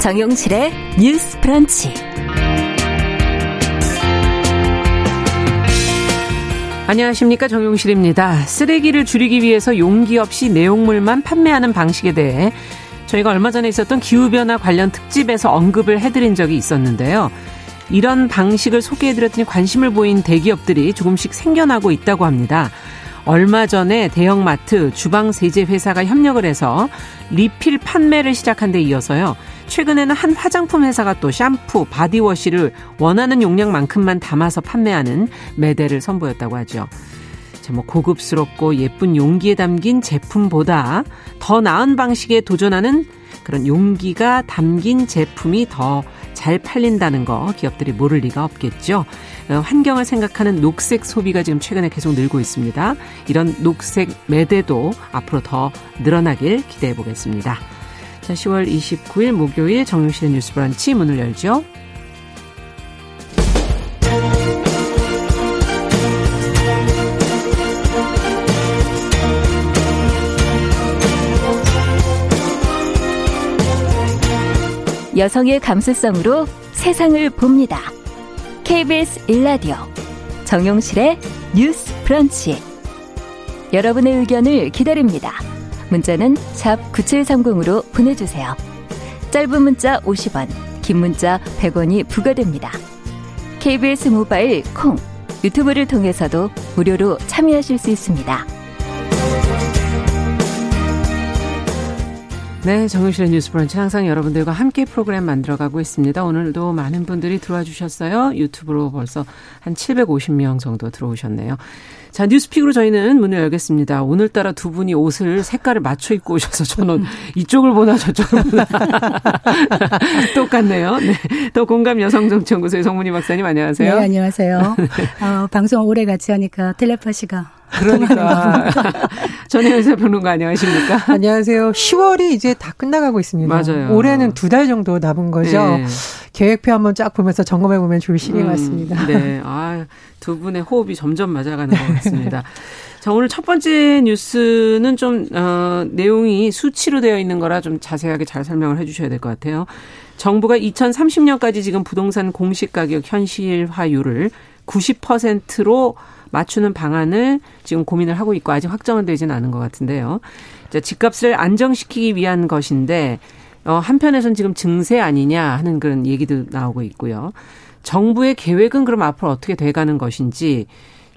정용실의 뉴스 프런치. 안녕하십니까 정용실입니다. 쓰레기를 줄이기 위해서 용기 없이 내용물만 판매하는 방식에 대해 저희가 얼마 전에 있었던 기후변화 관련 특집에서 언급을 해드린 적이 있었는데요. 이런 방식을 소개해드렸더니 관심을 보인 대기업들이 조금씩 생겨나고 있다고 합니다. 얼마 전에 대형마트, 주방세제 회사가 협력을 해서 리필 판매를 시작한 데 이어서요. 최근에는 한 화장품 회사가 또 샴푸, 바디워시를 원하는 용량만큼만 담아서 판매하는 매대를 선보였다고 하죠. 뭐 고급스럽고 예쁜 용기에 담긴 제품보다 더 나은 방식에 도전하는 그런 용기가 담긴 제품이 더 잘 팔린다는 거 기업들이 모를 리가 없겠죠. 어, 환경을 생각하는 녹색 소비가 지금 최근에 계속 늘고 있습니다. 이런 녹색 매대도 앞으로 더 늘어나길 기대해 보겠습니다. 자, 10월 29일 목요일 정용실의 뉴스 브런치 문을 열죠. 여성의 감수성으로 세상을 봅니다. KBS 일라디오 정용실의 뉴스 브런치 여러분의 의견을 기다립니다. 문자는 샵 9730으로 보내주세요. 짧은 문자 50원, 긴 문자 100원이 부과됩니다. KBS 모바일 콩, 유튜브를 통해서도 무료로 참여하실 수 있습니다. 네, 정용실의 뉴스 브런치 항상 여러분들과 함께 프로그램 만들어가고 있습니다. 오늘도 많은 분들이 들어와 주셨어요. 유튜브로 벌써 한 750명 정도 들어오셨네요. 자, 뉴스픽으로 저희는 문을 열겠습니다. 오늘따라 두 분이 옷을 색깔을 맞춰 입고 오셔서 저는 이쪽을 보나 저쪽을 보나 똑같네요. 네. 더 공감 여성정치연구소의 성문희 박사님 안녕하세요. 네, 안녕하세요. 어, 방송 오래 같이 하니까 텔레파시가 그러니까 전혜연 사 평론가 안녕하십니까? 안녕하세요. 10월이 이제 다 끝나가고 있습니다. 맞아요. 올해는 두 달 정도 남은 거죠. 네. 계획표 한번 쫙 보면서 점검해 보면 좋을 시기인 것 같습니다. 음, 네, 아 두 분의 호흡이 점점 맞아가는 것 같습니다. 자, 오늘 첫 번째 뉴스는 좀, 어, 내용이 수치로 되어 있는 거라 좀 자세하게 잘 설명을 해 주셔야 될 것 같아요. 정부가 2030년까지 지금 부동산 공시가격 현실화율을 90%로 맞추는 방안을 지금 고민을 하고 있고 아직 확정은 되지는 않은 것 같은데요. 자, 집값을 안정시키기 위한 것인데 어, 한편에선 지금 증세 아니냐 하는 그런 얘기도 나오고 있고요. 정부의 계획은 그럼 앞으로 어떻게 돼가는 것인지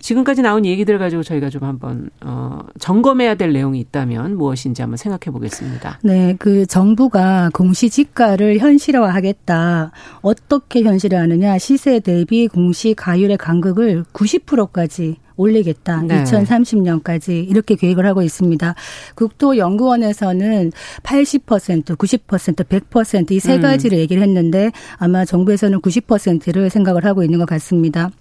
지금까지 나온 얘기들 가지고 저희가 좀 한번 어 점검해야 될 내용이 있다면 무엇인지 한번 생각해 보겠습니다. 네, 그 정부가 공시지가를 현실화하겠다. 어떻게 현실화하느냐? 시세 대비 공시 가율의 간극을 90%까지 올리겠다. 네. 2030년까지 이렇게 계획을 하고 있습니다. 국토연구원에서는 80%, 90%, 100%이 세 가지를 음. 얘기를 했는데 아마 정부에서는 90%를 생각을 하고 있는 것 같습니다.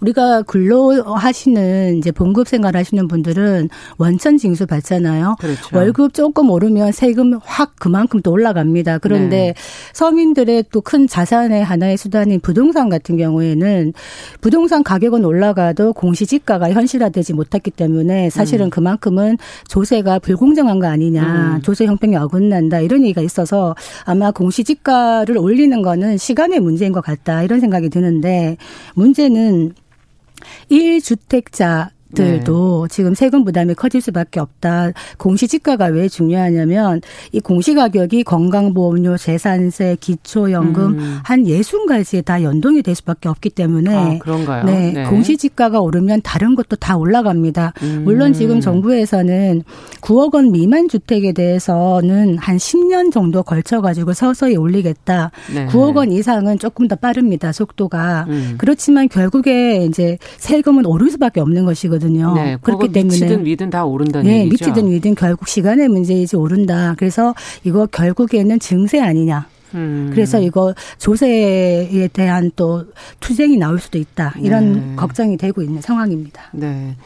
우리가 근로하시는 이제 봉급 생활 하시는 분들은 원천 징수 받잖아요. 그렇죠. 월급 조금 오르면 세금 확 그만큼 또 올라갑니다. 그런데 네. 서민들의 또 큰 자산의 하나의 수단인 부동산 같은 경우에는 부동산 가격은 올라가도 공시지가가 현실화되지 못했기 때문에 사실은 음. 그만큼은 조세가 불공정한 거 아니냐. 음. 조세 형평이 어긋난다. 이런 얘기가 있어서 아마 공시지가를 올리는 거는 시간의 문제인 것 같다. 이런 생각이 드는데 문제는 1주택자 들도 네. 지금 세금 부담이 커질 수밖에 없다. 공시지가가 왜 중요하냐면 이 공시가격이 건강보험료, 재산세, 기초연금 음. 한 예순 가지에 다 연동이 될 수밖에 없기 때문에 아, 그런가요? 네, 네, 공시지가가 오르면 다른 것도 다 올라갑니다. 음. 물론 지금 정부에서는 9억 원 미만 주택에 대해서는 한 10년 정도 걸쳐 가지고 서서히 올리겠다. 네. 9억 원 이상은 조금 더 빠릅니다. 속도가. 음. 그렇지만 결국에 이제 세금은 오를 수밖에 없는 것이거 든요. 거거든요. 네, 그렇기 때문에 미치든 위든 다 오른다는 네, 얘기죠. 미치든 위든 결국 시간의 문제이지 오른다. 그래서 이거 결국에는 증세 아니냐. 음. 그래서 이거 조세에 대한 또 투쟁이 나올 수도 있다. 이런 네. 걱정이 되고 있는 상황입니다. 네.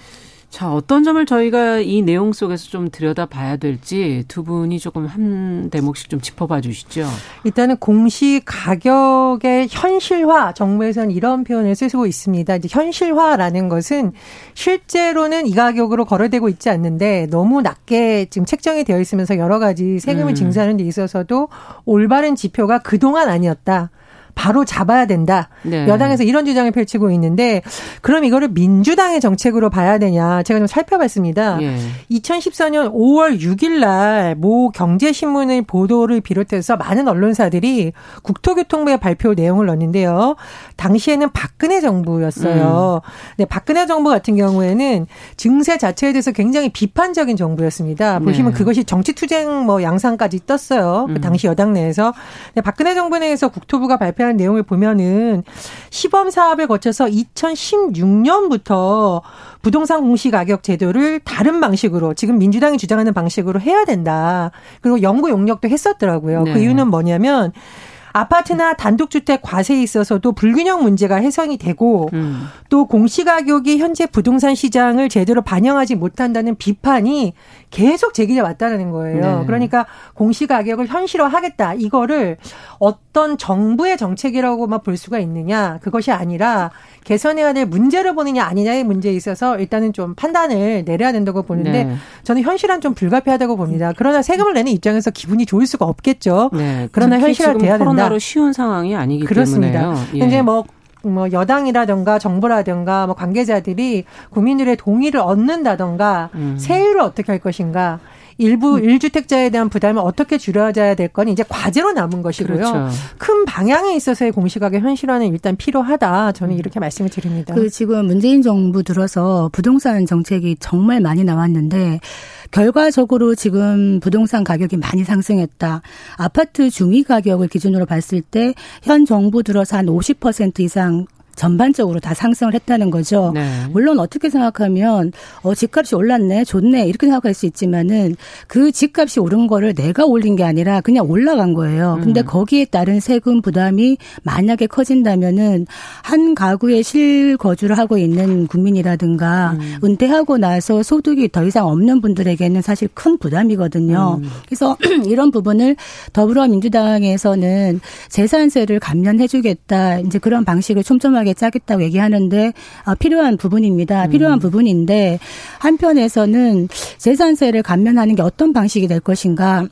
자, 어떤 점을 저희가 이 내용 속에서 좀 들여다봐야 될지 두 분이 조금 한 대목씩 좀 짚어봐 주시죠. 일단은 공시 가격의 현실화, 정부에서는 이런 표현을 쓰고 있습니다. 이제 현실화라는 것은 실제로는 이 가격으로 거래되고 있지 않는데 너무 낮게 지금 책정이 되어 있으면서 여러 가지 세금을 음. 징수하는 데 있어서도 올바른 지표가 그동안 아니었다. 바로 잡아야 된다. 네. 여당에서 이런 주장을 펼치고 있는데 그럼 이거를 민주당의 정책으로 봐야 되냐? 제가 좀 살펴봤습니다. 예. 2014년 5월 6일 날 모 경제신문의 보도를 비롯해서 많은 언론사들이 국토교통부의 발표 내용을 넣었는데요. 당시에는 박근혜 정부였어요. 음. 네, 박근혜 정부 같은 경우에는 증세 자체에 대해서 굉장히 비판적인 정부였습니다. 보시면 네. 그것이 정치 투쟁 뭐 양상까지 떴어요. 그 음. 당시 여당 내에서. 네, 박근혜 정부 내에서 국토부가 발표 발표한 내용을 보면은 시범 사업을 거쳐서 2016년부터 부동산 공시 가격 제도를 다른 방식으로 지금 민주당이 주장하는 방식으로 해야 된다. 그리고 연구 용역도 했었더라고요. 그 네. 그 이유는 뭐냐면 아파트나 단독주택 과세에 있어서도 불균형 문제가 해소이 되고 음. 또 공시가격이 현재 부동산 시장을 제대로 반영하지 못한다는 비판이 계속 제기돼 왔다는 거예요. 네. 그러니까 공시 가격을 현실화하겠다. 이거를 어떤 정부의 정책이라고만 볼 수가 있느냐. 그것이 아니라 개선해야 될 문제를 보느냐 아니냐의 문제에 있어서 일단은 좀 판단을 내려야 된다고 보는데 네. 저는 현실은 좀 불가피하다고 봅니다. 그러나 세금을 내는 입장에서 기분이 좋을 수가 없겠죠. 네. 그러나 현실화 돼야 된다. 코로나로 쉬운 상황이 아니기 그렇습니다. 때문에요. 예. 이제 뭐, 뭐 여당이라든가 정부라든가 뭐 관계자들이 국민들의 동의를 얻는다던가 음. 세율을 어떻게 할 것인가 일부 음. 일주택자에 대한 부담을 어떻게 줄여야 될 건 이제 과제로 남은 것이고요. 그렇죠. 큰 방향에 있어서의 공시가격 현실화는 일단 필요하다. 저는 음. 이렇게 말씀을 드립니다. 그 지금 문재인 정부 들어서 부동산 정책이 정말 많이 나왔는데 결과적으로 지금 부동산 가격이 많이 상승했다. 아파트 중위 가격을 기준으로 봤을 때 현 정부 들어서 한 50% 이상 전반적으로 다 상승을 했다는 거죠. 네. 물론 어떻게 생각하면 어 집값이 올랐네, 좋네 이렇게 생각할 수 있지만은 그 집값이 오른 거를 내가 올린 게 아니라 그냥 올라간 거예요. 근데 음. 거기에 따른 세금 부담이 만약에 커진다면은 한 가구에 실거주를 하고 있는 국민이라든가 음. 은퇴하고 나서 소득이 더 이상 없는 분들에게는 사실 큰 부담이거든요. 음. 그래서 이런 부분을 더불어민주당에서는 재산세를 감면해주겠다 이제 그런 방식을 촘촘하게 꼼꼼하게 짜겠다고 얘기하는데 어, 필요한 부분입니다. 음. 필요한 부분인데 한편에서는 재산세를 감면하는 게 어떤 방식이 될 것인가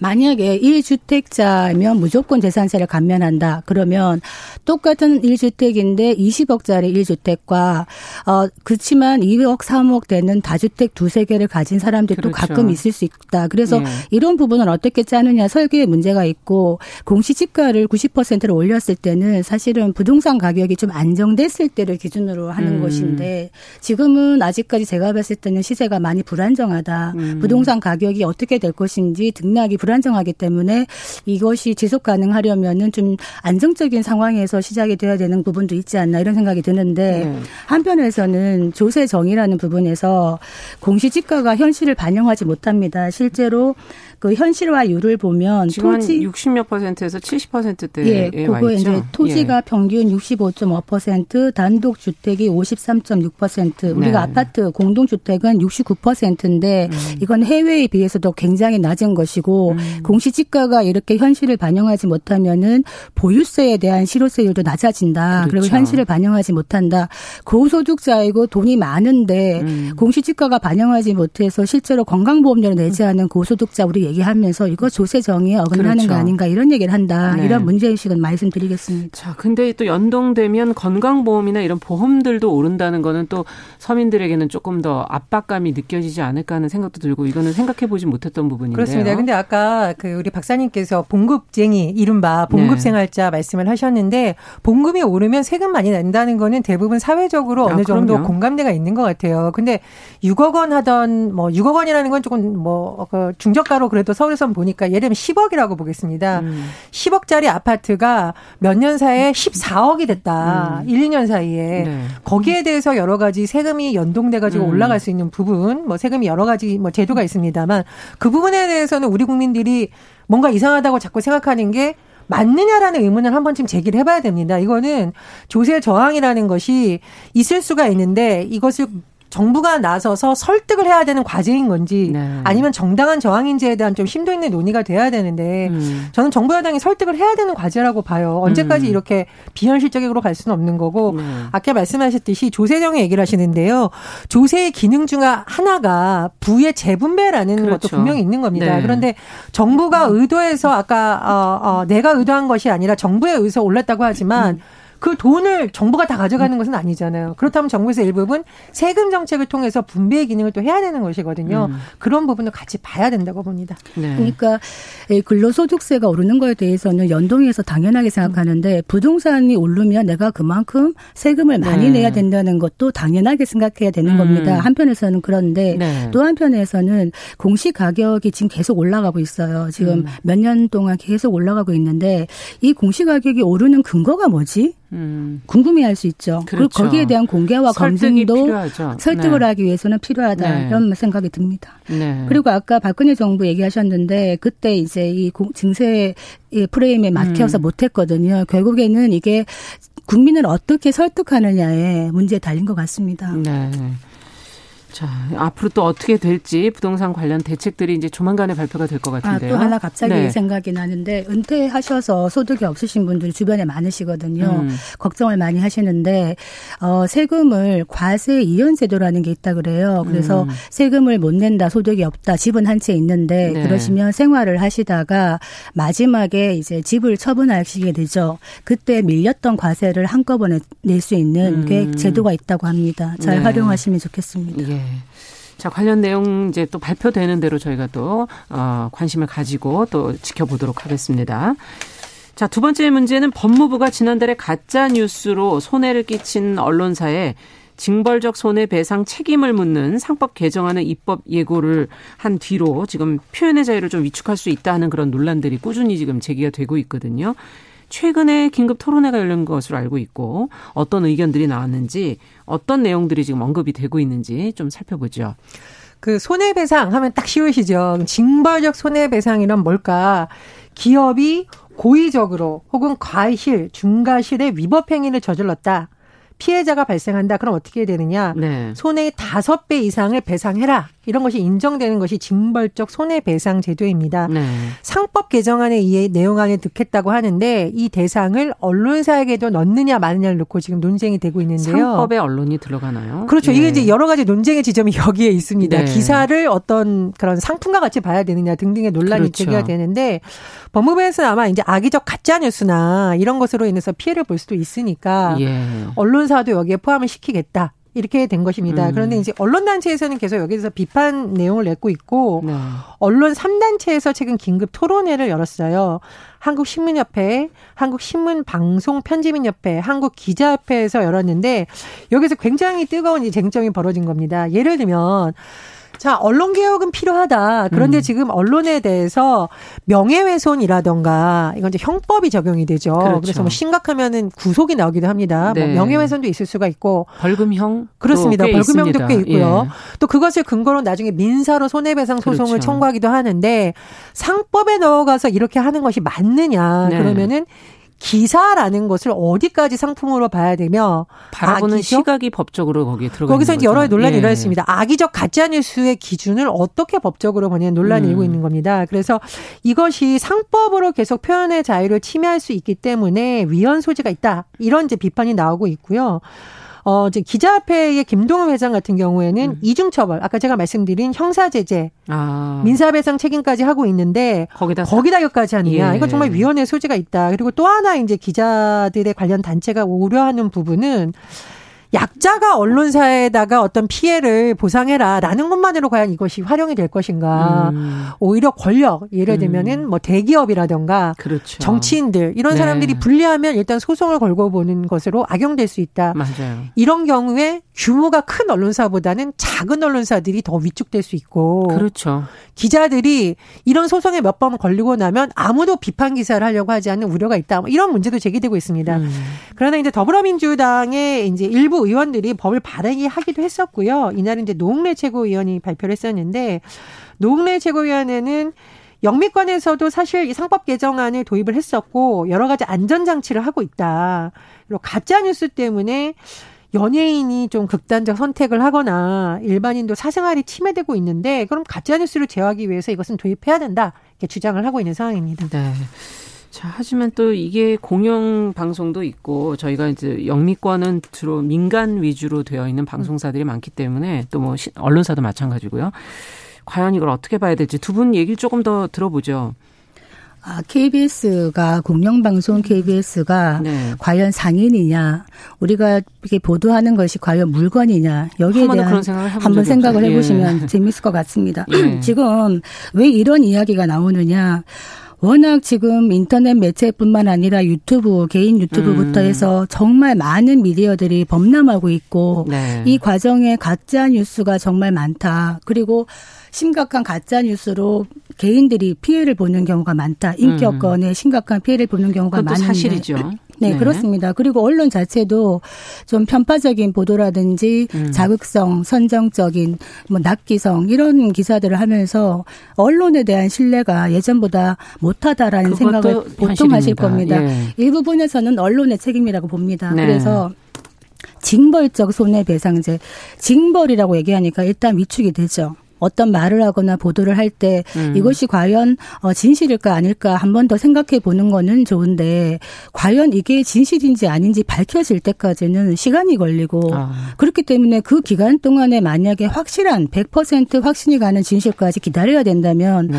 만약에 1주택자면 무조건 재산세를 감면한다. 그러면 똑같은 1주택인데 20억짜리 1주택과 어 그렇지만 2억 3억 되는 다주택 두세 개를 가진 사람들도 그렇죠. 가끔 있을 수 있다. 그래서 네. 이런 부분은 어떻게 짜느냐 설계에 문제가 있고 공시지가를 90%를 올렸을 때는 사실은 부동산 가격이 좀 안정됐을 때를 기준으로 하는 음. 것인데 지금은 아직까지 제가 봤을 때는 시세가 많이 불안정하다. 음. 부동산 가격이 어떻게 될 것인지 등락이 불 불안정하기 때문에 이것이 지속 가능하려면은 좀 안정적인 상황에서 시작이 돼야 되는 부분도 있지 않나 이런 생각이 드는데 네. 한편에서는 조세 정의라는 부분에서 공시지가가 현실을 반영하지 못합니다. 실제로 그 현실화율을 보면 토지 60몇 퍼센트에서 70%대에 예, 그거 이제 토지가 예. 평균 65.5% 단독 주택이 53.6% 우리가 네. 아파트 공동 주택은 69%인데 음. 이건 해외에 비해서도 굉장히 낮은 것이고 음. 공시지가가 이렇게 현실을 반영하지 못하면은 보유세에 대한 실효세율도 낮아진다. 그렇죠. 그리고 현실을 반영하지 못한다. 고소득자이고 돈이 많은데 음. 공시지가가 반영하지 못해서 실제로 건강보험료를 내지 않은 고소득자 우리 얘기하면서 이거 조세 정의에 어긋나는 그렇죠. 거 아닌가 이런 얘기를 한다. 네. 이런 문제의식은 말씀드리겠습니다. 자, 근데 또 연동되면 건강보험이나 이런 보험들도 오른다는 거는 또 서민들에게는 조금 더 압박감이 느껴지지 않을까 하는 생각도 들고 이거는 생각해 보지 못했던 부분인데요. 그렇습니다. 근데 아까 그 우리 박사님께서 봉급쟁이 이른바 봉급생활자 네. 말씀을 하셨는데 봉급이 오르면 세금 많이 낸다는 거는 대부분 사회적으로 아, 어느 정도 그럼요. 공감대가 있는 것 같아요. 근데 6억 원 하던 뭐 6억 원이라는 건 조금 뭐그 중저가로 그래도 서울에선 보니까 예를 들면 10억이라고 보겠습니다. 음. 10억짜리 아파트가 몇 년 사이에 14억이 됐다. 음. 1, 2년 사이에. 네. 거기에 대해서 여러 가지 세금이 연동돼 가지고 음. 올라갈 수 있는 부분, 뭐 세금이 여러 가지 뭐 제도가 있습니다만 그 부분에 대해서는 우리 국민들이 뭔가 이상하다고 자꾸 생각하는 게 맞느냐라는 의문을 한 번쯤 제기를 해봐야 됩니다. 이거는 조세 저항이라는 것이 있을 수가 있는데 이것을 정부가 나서서 설득을 해야 되는 과제인 건지 네. 아니면 정당한 저항인지에 대한 좀 심도 있는 논의가 돼야 되는데 음. 저는 정부 여당이 설득을 해야 되는 과제라고 봐요. 언제까지 음. 이렇게 비현실적으로 갈 수는 없는 거고 네. 아까 말씀하셨듯이 조세정의 얘기를 하시는데요. 조세의 기능 중 하나가 부의 재분배라는 그렇죠. 것도 분명히 있는 겁니다. 네. 그런데 정부가 의도해서 아까 어, 어, 내가 의도한 것이 아니라 정부의 의서 올랐다고 하지만 음. 그 돈을 정부가 다 가져가는 것은 아니잖아요. 그렇다면 정부에서 일부분 세금 정책을 통해서 분배의 기능을 또 해야 되는 것이거든요. 음. 그런 부분을 같이 봐야 된다고 봅니다. 네. 그러니까 근로소득세가 오르는 거에 대해서는 연동해서 당연하게 생각하는데 부동산이 오르면 내가 그만큼 세금을 많이 네. 내야 된다는 것도 당연하게 생각해야 되는 음. 겁니다. 한편에서는 그런데 네. 또 한편에서는 공시 가격이 지금 계속 올라가고 있어요. 지금 음. 몇년 동안 계속 올라가고 있는데 이 공시 가격이 오르는 근거가 뭐지? 음. 궁금해할 수 있죠. 그렇죠. 그리고 거기에 대한 공개와 검증도 필요하죠. 설득을 네. 하기 위해서는 필요하다 네. 이런 생각이 듭니다. 네. 그리고 아까 박근혜 정부 얘기하셨는데 그때 이제 이 증세 프레임에 막혀서 음. 못했거든요. 결국에는 이게 국민을 어떻게 설득하느냐에 문제에 달린 것 같습니다. 네. 자, 앞으로 또 어떻게 될지 부동산 관련 대책들이 이제 조만간에 발표가 될 것 같은데요. 아, 또 하나 갑자기 네. 생각이 나는데 은퇴하셔서 소득이 없으신 분들이 주변에 많으시거든요. 음. 걱정을 많이 하시는데 어 세금을 과세 이연 제도라는 게 있다 그래요. 그래서 음. 세금을 못 낸다, 소득이 없다, 집은 한 채 있는데 네. 그러시면 생활을 하시다가 마지막에 이제 집을 처분하시게 되죠. 그때 밀렸던 과세를 한꺼번에 낼 수 있는 음. 제도가 있다고 합니다. 잘 네. 활용하시면 좋겠습니다. 예. 자, 관련 내용 이제 또 발표되는 대로 저희가 또, 어, 관심을 가지고 또 지켜보도록 하겠습니다. 자, 두 번째 문제는 법무부가 지난달에 가짜 뉴스로 손해를 끼친 언론사에 징벌적 손해배상 책임을 묻는 상법 개정안의 입법 예고를 한 뒤로 지금 표현의 자유를 좀 위축할 수 있다 하는 그런 논란들이 꾸준히 지금 제기가 되고 있거든요. 최근에 긴급 토론회가 열린 것으로 알고 있고 어떤 의견들이 나왔는지 어떤 내용들이 지금 언급이 되고 있는지 좀 살펴보죠. 그 손해배상 하면 딱 쉬우시죠. 징벌적 손해배상이란 뭘까? 기업이 고의적으로 혹은 과실, 중과실의 위법 행위를 저질렀다. 피해자가 발생한다. 그럼 어떻게 되느냐? 네. 손해의 다섯 배 이상을 배상해라. 이런 것이 인정되는 것이 징벌적 손해배상 제도입니다. 네. 상법 개정안에 의해 내용 안에 넣겠다고 하는데 이 대상을 언론사에게도 넣느냐 마느냐를 놓고 지금 논쟁이 되고 있는데요. 상법에 언론이 들어가나요? 그렇죠. 네. 이게 이제 여러 가지 논쟁의 지점이 여기에 있습니다. 네. 기사를 어떤 그런 상품과 같이 봐야 되느냐 등등의 논란이 그렇죠. 제기가 되는데 법무부에서는 아마 이제 악의적 가짜 뉴스나 이런 것으로 인해서 피해를 볼 수도 있으니까 예. 언론사도 여기에 포함을 시키겠다. 이렇게 된 것입니다. 음. 그런데 이제 언론단체에서는 계속 여기서 비판 내용을 냈고 있고 네. 언론 3단체에서 최근 긴급 토론회를 열었어요. 한국신문협회, 한국신문방송편집인협회, 한국기자협회에서 열었는데 여기서 굉장히 뜨거운 쟁점이 벌어진 겁니다. 예를 들면 자, 언론 개혁은 필요하다. 그런데 음. 지금 언론에 대해서 명예훼손이라던가 이건 이제 형법이 적용이 되죠. 그렇죠. 그래서 뭐 심각하면은 구속이 나오기도 합니다. 뭐 네. 뭐 명예훼손도 있을 수가 있고 벌금형 그렇습니다. 벌금형도 꽤 있고요. 예. 또 그것을 근거로 나중에 민사로 손해배상 소송을 그렇죠. 청구하기도 하는데 상법에 넣어가서 이렇게 하는 것이 맞느냐? 네. 그러면은 기사라는 것을 어디까지 상품으로 봐야 되며 바라보는 악의적? 시각이 법적으로 거기에 들어가 거기서 이제 여러 논란이 예. 일어났습니다. 악의적 가짜 뉴스의 기준을 어떻게 법적으로 보냐는 논란이 음. 일고 있는 겁니다. 그래서 이것이 상법으로 계속 표현의 자유를 침해할 수 있기 때문에 위헌 소지가 있다. 이런 이제 비판이 나오고 있고요. 어, 이제 기자협회의 김동훈 회장 같은 경우에는 음. 이중처벌, 아까 제가 말씀드린 형사제재, 아. 민사배상 책임까지 하고 있는데 거기다 거기다 여기까지 하느냐, 예. 이건 정말 위헌의 소지가 있다. 그리고 또 하나 이제 기자들의 관련 단체가 우려하는 부분은 약자가 언론사에다가 어떤 피해를 보상해라라는 것만으로 과연 이것이 활용이 될 것인가. 음. 오히려 권력, 예를 들면은 음. 뭐 대기업이라던가 그렇죠. 정치인들 이런 네. 사람들이 불리하면 일단 소송을 걸고 보는 것으로 악용될 수 있다. 맞아요. 이런 경우에 규모가 큰 언론사보다는 작은 언론사들이 더 위축될 수 있고. 그렇죠. 기자들이 이런 소송에 몇 번 걸리고 나면 아무도 비판 기사를 하려고 하지 않는 우려가 있다. 뭐 이런 문제도 제기되고 있습니다. 음. 그러나 이제 더불어민주당의 이제 일부 의원들이 법을 발의하기도 했었고요. 이날은 이제 노웅래 최고위원이 발표를 했었는데 노웅래 최고위원회는 영미권에서도 사실 이 상법 개정안을 도입을 했었고 여러 가지 안전 장치를 하고 있다. 그리고 가짜 뉴스 때문에 연예인이 좀 극단적 선택을 하거나 일반인도 사생활이 침해되고 있는데 그럼 가짜뉴스를 제어하기 위해서 이것은 도입해야 된다 이렇게 주장을 하고 있는 상황입니다. 네. 자, 하지만 또 이게 공영 방송도 있고 저희가 이제 영미권은 주로 민간 위주로 되어 있는 방송사들이 많기 때문에 또 뭐 언론사도 마찬가지고요. 과연 이걸 어떻게 봐야 될지 두 분 얘기를 조금 더 들어보죠. 아, KBS가 공영방송 KBS가 네. 과연 상인이냐, 우리가 이렇게 보도하는 것이 과연 물건이냐 여기에 대한 한번 생각을 해보시면 예. 재미있을 것 같습니다. 예. 지금 왜 이런 이야기가 나오느냐? 워낙 지금 인터넷 매체뿐만 아니라 유튜브, 개인 유튜브부터 음. 해서 정말 많은 미디어들이 범람하고 있고 네. 이 과정에 가짜 뉴스가 정말 많다. 그리고 심각한 가짜 뉴스로 개인들이 피해를 보는 경우가 많다. 인격권에 음. 심각한 피해를 보는 경우가 많은데 사실이죠. 네, 네, 그렇습니다. 그리고 언론 자체도 좀 편파적인 보도라든지 음. 자극성, 선정적인 뭐 낙기성 이런 기사들을 하면서 언론에 대한 신뢰가 예전보다 못하다라는 생각을 보통 현실입니다. 하실 겁니다. 예. 일부분에서는 언론의 책임이라고 봅니다. 네. 그래서 징벌적 손해배상제, 징벌이라고 얘기하니까 일단 위축이 되죠. 어떤 말을 하거나 보도를 할때 음. 이것이 과연 어, 진실일까 아닐까 한 번 더 생각해 보는 거는 좋은데 과연 이게 진실인지 아닌지 밝혀질 때까지는 시간이 걸리고 아. 그렇기 때문에 그 기간 동안에 만약에 확실한 100% 확신이 가는 진실까지 기다려야 된다면 네.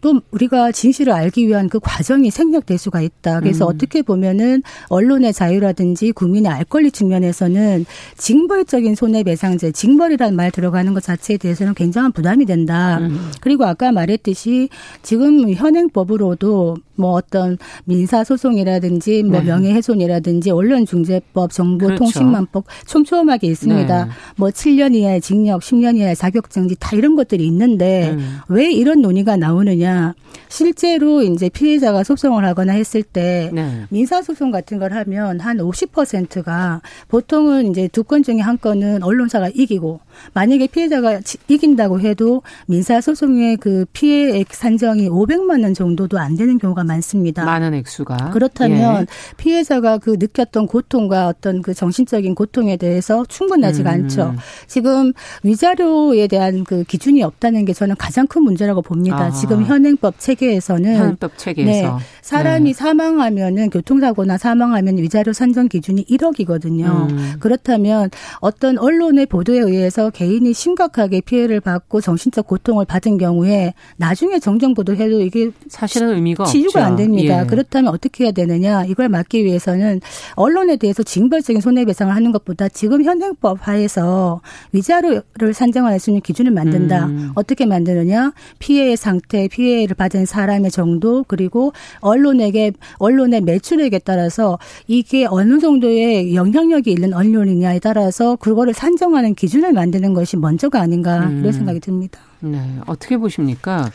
또 우리가 진실을 알기 위한 그 과정이 생략될 수가 있다. 그래서 음. 어떻게 보면은 언론의 자유라든지 국민의 알 권리 측면에서는 징벌적인 손해배상제, 징벌이라는 말 들어가는 것 자체에 대해서는 굉장한 부담이 된다. 음. 그리고 아까 말했듯이 지금 현행법으로도 뭐 어떤 민사 소송이라든지 뭐 네. 명예훼손이라든지 언론중재법, 정보통신망법 그렇죠. 촘촘하게 있습니다. 네. 뭐 7년 이하의 징역, 10년 이하의 자격정지 다 이런 것들이 있는데 음. 왜 이런 논의가 나오느냐? 실제로 이제 피해자가 소송을 하거나 했을 때 네. 민사 소송 같은 걸 하면 한 50%가 보통은 이제 두 건 중에 한 건은 언론사가 이기고 만약에 피해자가 이긴다고 해도 민사소송의 그 피해액 산정이 500만 원 정도도 안 되는 경우가 많습니다. 많은 액수가. 그렇다면 예. 피해자가 그 느꼈던 고통과 어떤 그 정신적인 고통에 대해서 충분하지가 음. 않죠. 지금 위자료에 대한 그 기준이 없다는 게 저는 가장 큰 문제라고 봅니다. 아. 지금 현행법 체계에서는 현행법 체계에서 네, 사람이 네. 사망하면은 교통사고나 사망하면 위자료 산정 기준이 1억이거든요. 음. 그렇다면 어떤 언론의 보도에 의해서 개인이 심각하게 피해를 받고 정신적 고통을 받은 경우에 나중에 정정 보도 해도 이게 사실은 의미가 치유가 그렇죠. 안 됩니다. 예. 그렇다면 어떻게 해야 되느냐? 이걸 막기 위해서는 언론에 대해서 징벌적인 손해배상을 하는 것보다 지금 현행법 하에서 위자료를 산정할 수 있는 기준을 만든다. 음. 어떻게 만드느냐? 피해의 상태, 피해를 받은 사람의 정도, 그리고 언론에게 언론의 매출액에 따라서 이게 어느 정도의 영향력이 있는 언론이냐에 따라서 그거를 산정하는 기준을 만 드는 것이 먼저가 아닌가 음. 이런 생각이 듭니다. 네, 어떻게 보십니까?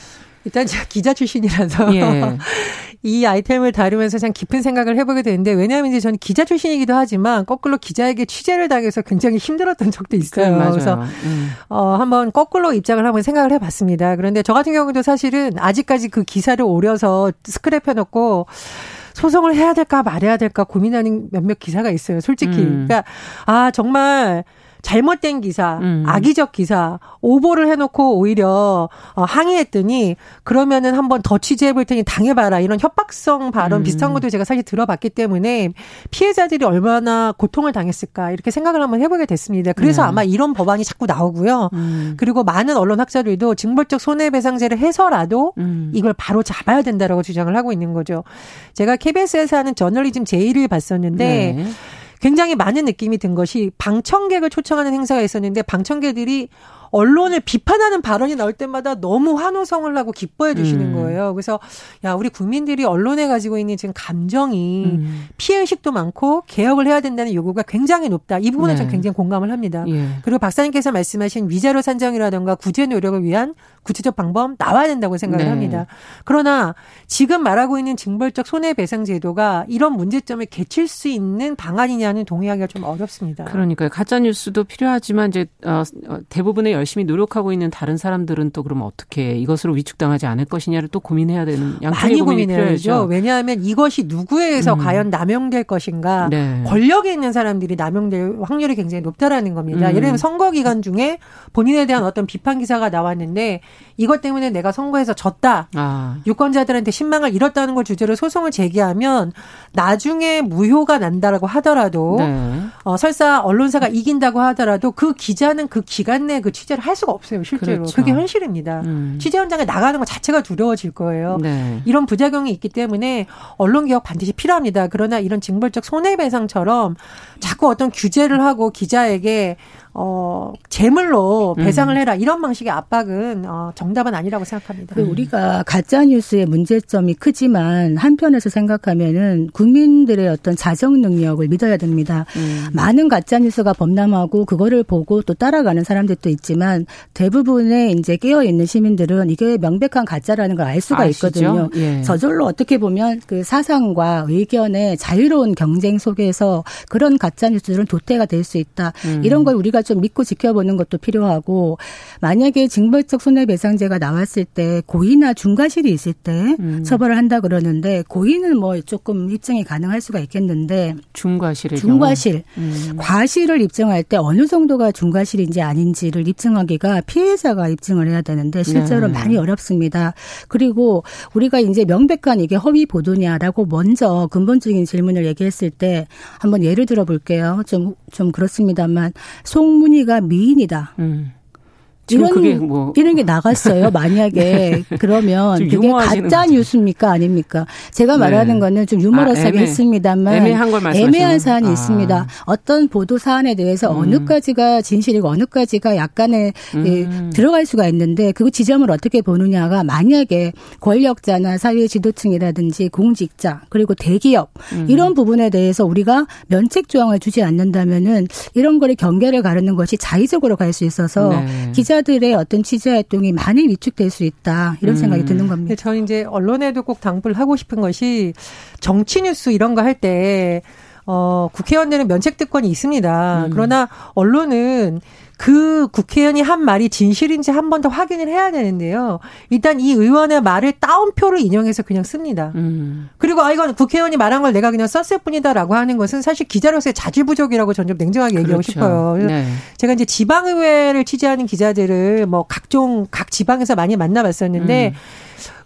일단 제가 기자 출신이라서 예. 이 아이템을 다루면서 참 깊은 생각을 해보게 되는데 왜냐하면 이제 저는 기자 출신이기도 하지만 거꾸로 기자에게 취재를 당해서 굉장히 힘들었던 적도 있어요. 네, 그래서 음. 어 한번 거꾸로 입장을 한번 생각을 해봤습니다. 그런데 저 같은 경우도 사실은 아직까지 그 기사를 오려서 스크랩해놓고 소송을 해야 될까 말해야 될까 고민하는 몇몇 기사가 있어요. 솔직히. 음. 그러니까 아 정말 잘못된 기사, 음. 악의적 기사, 오보를 해놓고 오히려 어, 항의했더니 그러면은 한번 더 취재해볼 테니 당해봐라 이런 협박성 발언 음. 비슷한 것도 제가 사실 들어봤기 때문에 피해자들이 얼마나 고통을 당했을까 이렇게 생각을 한번 해보게 됐습니다. 그래서 네. 아마 이런 법안이 자꾸 나오고요. 음. 그리고 많은 언론 학자들도 징벌적 손해배상제를 해서라도 음. 이걸 바로 잡아야 된다라고 주장을 하고 있는 거죠. 제가 KBS에서 하는 저널리즘 제의를 봤었는데 네. 굉장히 많은 느낌이 든 것이 방청객을 초청하는 행사가 있었는데 방청객들이 언론을 비판하는 발언이 나올 때마다 너무 환호성을 하고 기뻐해 주시는 음. 거예요. 그래서 야 우리 국민들이 언론에 가지고 있는 지금 감정이 음. 피해 의식도 많고 개혁을 해야 된다는 요구가 굉장히 높다. 이 부분은 네. 저는 굉장히 공감을 합니다. 예. 그리고 박사님께서 말씀하신 위자료 산정이라든가 구제 노력을 위한 구체적 방법 나와야 된다고 생각을 네. 합니다. 그러나 지금 말하고 있는 징벌적 손해배상 제도가 이런 문제점을 개칠 수 있는 방안이냐는 동의하기가 좀 어렵습니다. 그러니까요. 가짜 뉴스도 필요하지만 이제 어, 어 대부분의 열심히 노력하고 있는 다른 사람들은 또 그럼 어떻게 이것으로 위축당하지 않을 것이냐를 또 고민해야 되는 많이 고민해야죠. 왜냐하면 이것이 누구에 의해서 음. 과연 남용될 것인가 네. 권력에 있는 사람들이 남용될 확률이 굉장히 높다라는 겁니다. 음. 예를 들면 선거 기간 중에 본인에 대한 어떤 비판 기사가 나왔는데 이것 때문에 내가 선거에서 졌다. 아. 유권자들한테 신망을 잃었다는 걸 주제로 소송을 제기하면 나중에 무효가 난다라고 하더라도 네. 어, 설사 언론사가 이긴다고 하더라도 그 기자는 그 기간 내에 그 취재 를 할 수가 없어요. 실제로. 그렇죠. 그게 현실입니다. 음. 취재 현장에 나가는 것 자체가 두려워질 거예요. 네. 이런 부작용이 있기 때문에 언론 개혁 반드시 필요합니다. 그러나 이런 징벌적 손해배상처럼 자꾸 어떤 규제를 하고 기자에게 어, 재물로 음. 배상을 해라 이런 방식의 압박은 어, 정답은 아니라고 생각합니다. 우리가 가짜 뉴스의 문제점이 크지만 한편에서 생각하면은 국민들의 어떤 자정 능력을 믿어야 됩니다. 음. 많은 가짜 뉴스가 범람하고 그거를 보고 또 따라가는 사람들도 있지만 대부분의 이제 깨어 있는 시민들은 이게 명백한 가짜라는 걸 알 수가 아시죠? 있거든요. 예. 저절로 어떻게 보면 그 사상과 의견의 자유로운 경쟁 속에서 그런 가짜 뉴스들은 도태가 될 수 있다. 음. 이런 걸 우리가 좀 믿고 지켜보는 것도 필요하고 만약에 징벌적 손해배상제가 나왔을 때 고의나 중과실이 있을 때 음. 처벌을 한다 그러는데 고의는 뭐 조금 입증이 가능할 수가 있겠는데 중과실의 중과실 음. 과실을 입증할 때 어느 정도가 중과실인지 아닌지를 입증하기가 피해자가 입증을 해야 되는데 실제로 네. 많이 어렵습니다. 그리고 우리가 이제 명백한 이게 허위 보도냐라고 먼저 근본적인 질문을 얘기했을 때 한번 예를 들어 볼게요. 좀 좀 그렇습니다만 송 송문희가 미인이다. 음. 이런 뭐 이런 게 나갔어요. 만약에 네. 그러면 그게 가짜 뉴스입니까 아닙니까? 제가 말하는 네. 거는 좀 유머러스하게 아, 했습니다만 애매한 걸 애매한 사안이 아. 있습니다. 어떤 보도 사안에 대해서 음. 어느까지가 진실이고 어느까지가 약간의 예, 음. 들어갈 수가 있는데 그 지점을 어떻게 보느냐가 만약에 권력자나 사회 지도층이라든지 공직자 그리고 대기업 음. 이런 부분에 대해서 우리가 면책 조항을 주지 않는다면은 이런 거를 경계를 가르는 것이 자의적으로 갈 수 있어서 네. 기자 기자들의 어떤 취재 활동이 많이 위축될 수 있다 이런 생각이 음. 드는 겁니다. 저는 이제 언론에도 꼭 당부를 하고 싶은 것이 정치 뉴스 이런 거 할 때 어, 국회의원들은 면책특권이 있습니다. 음. 그러나 언론은 그 국회의원이 한 말이 진실인지 한 번 더 확인을 해야 되는데요. 일단 이 의원의 말을 따옴표를 인용해서 그냥 씁니다. 음. 그리고 아 이건 국회의원이 말한 걸 내가 그냥 썼을 뿐이다라고 하는 것은 사실 기자로서의 자질 부족이라고 저는 좀 냉정하게 얘기하고 그렇죠. 싶어요. 네. 제가 이제 지방의회를 취재하는 기자들을 뭐 각종 각 지방에서 많이 만나봤었는데 음.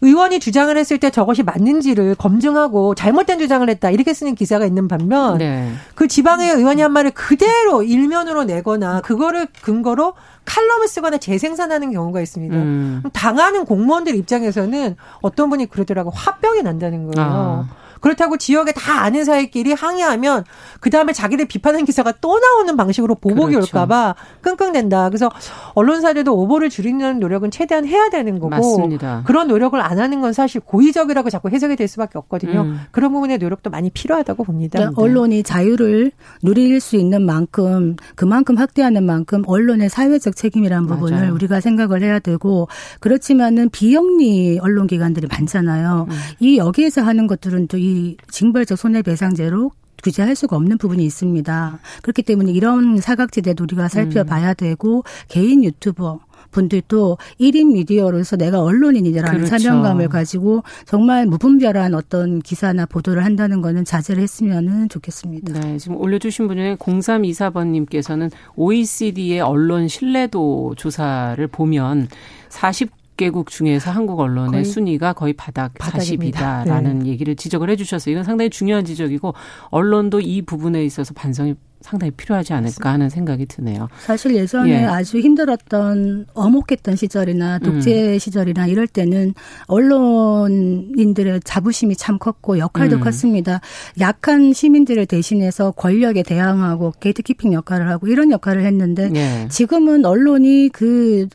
의원이 주장을 했을 때 저것이 맞는지를 검증하고 잘못된 주장을 했다 이렇게 쓰는 기사가 있는 반면 네. 그 지방의 의원이 한 말을 그대로 일면으로 내거나 그거를 근거로 칼럼을 쓰거나 재생산하는 경우가 있습니다. 음. 당하는 공무원들 입장에서는 어떤 분이 그러더라고 화병이 난다는 거예요. 아. 그렇다고 지역에 다 아는 사이끼리 항의하면 그 다음에 자기들 비판하는 기사가 또 나오는 방식으로 보복이 그렇죠. 올까봐 끙끙댄다. 그래서 언론사들도 오보를 줄이는 노력은 최대한 해야 되는 거고 맞습니다. 그런 노력을 안 하는 건 사실 고의적이라고 자꾸 해석이 될 수밖에 없거든요. 음. 그런 부분의 노력도 많이 필요하다고 봅니다. 그러니까 언론이 자유를 누릴 수 있는 만큼 그만큼 확대하는 만큼 언론의 사회적 책임이라는 부분을 맞아요. 우리가 생각을 해야 되고 그렇지만은 비영리 언론 기관들이 많잖아요. 음. 이 여기에서 하는 것들은 또 이이 징벌적 손해배상제로 규제할 수가 없는 부분이 있습니다. 그렇기 때문에 이런 사각지대도 우리가 살펴봐야 음. 되고 개인 유튜버 분들도 1인 미디어로서 내가 언론인이라는 그렇죠. 사명감을 가지고 정말 무분별한 어떤 기사나 보도를 한다는 거는 자제를 했으면 좋겠습니다. 네, 지금 올려주신 분 중에 0324번님께서는 OECD의 언론 신뢰도 조사를 보면 40 개국 중에서 한국 언론의 순위가 거의 바닥 40이다라는 네. 얘기를 지적을 해주셨어요. 이건 상당히 중요한 지적이고 언론도 이 부분에 있어서 반성이 상당히 필요하지 않을까 하는 생각이 드네요. 사실 예전에 예. 아주 힘들었던 어목했던 시절이나 독재 음. 시절이나 이럴 때는 언론인들의 자부심이 참 컸고 역할도 음. 컸습니다. 약한 시민들을 대신해서 권력에 대항하고 게이트키핑 역할을 하고 이런 역할을 했는데 예. 지금은 언론이 그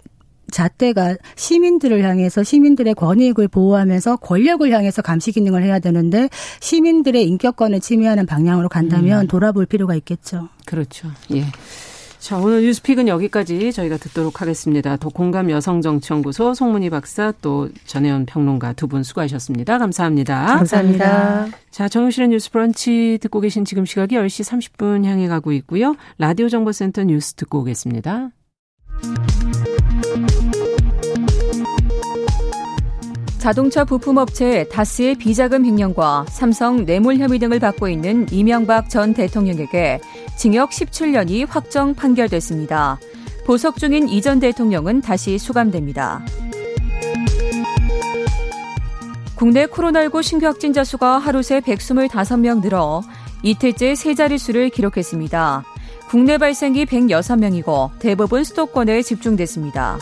잣대가 시민들을 향해서 시민들의 권익을 보호하면서 권력을 향해서 감시 기능을 해야 되는데 시민들의 인격권을 침해하는 방향으로 간다면 음. 돌아볼 필요가 있겠죠. 그렇죠. 예. 자, 오늘 뉴스픽은 여기까지 저희가 듣도록 하겠습니다. 도공감 여성정치연구소 송문희 박사 또 전혜연 평론가 두 분 수고하셨습니다. 감사합니다. 감사합니다. 자, 정용실의 뉴스 브런치 듣고 계신 지금 시각이 10시 30분 향해 가고 있고요. 라디오 정보센터 뉴스 듣고 오겠습니다. 자동차 부품업체 다스의 비자금 횡령과 삼성 뇌물 혐의 등을 받고 있는 이명박 전 대통령에게 징역 17년이 확정 판결됐습니다. 보석 중인 이 전 대통령은 다시 수감됩니다. 국내 코로나19 신규 확진자 수가 하루 새 125명 늘어 이틀째 세 자릿수를 기록했습니다. 국내 발생이 106명이고 대부분 수도권에 집중됐습니다.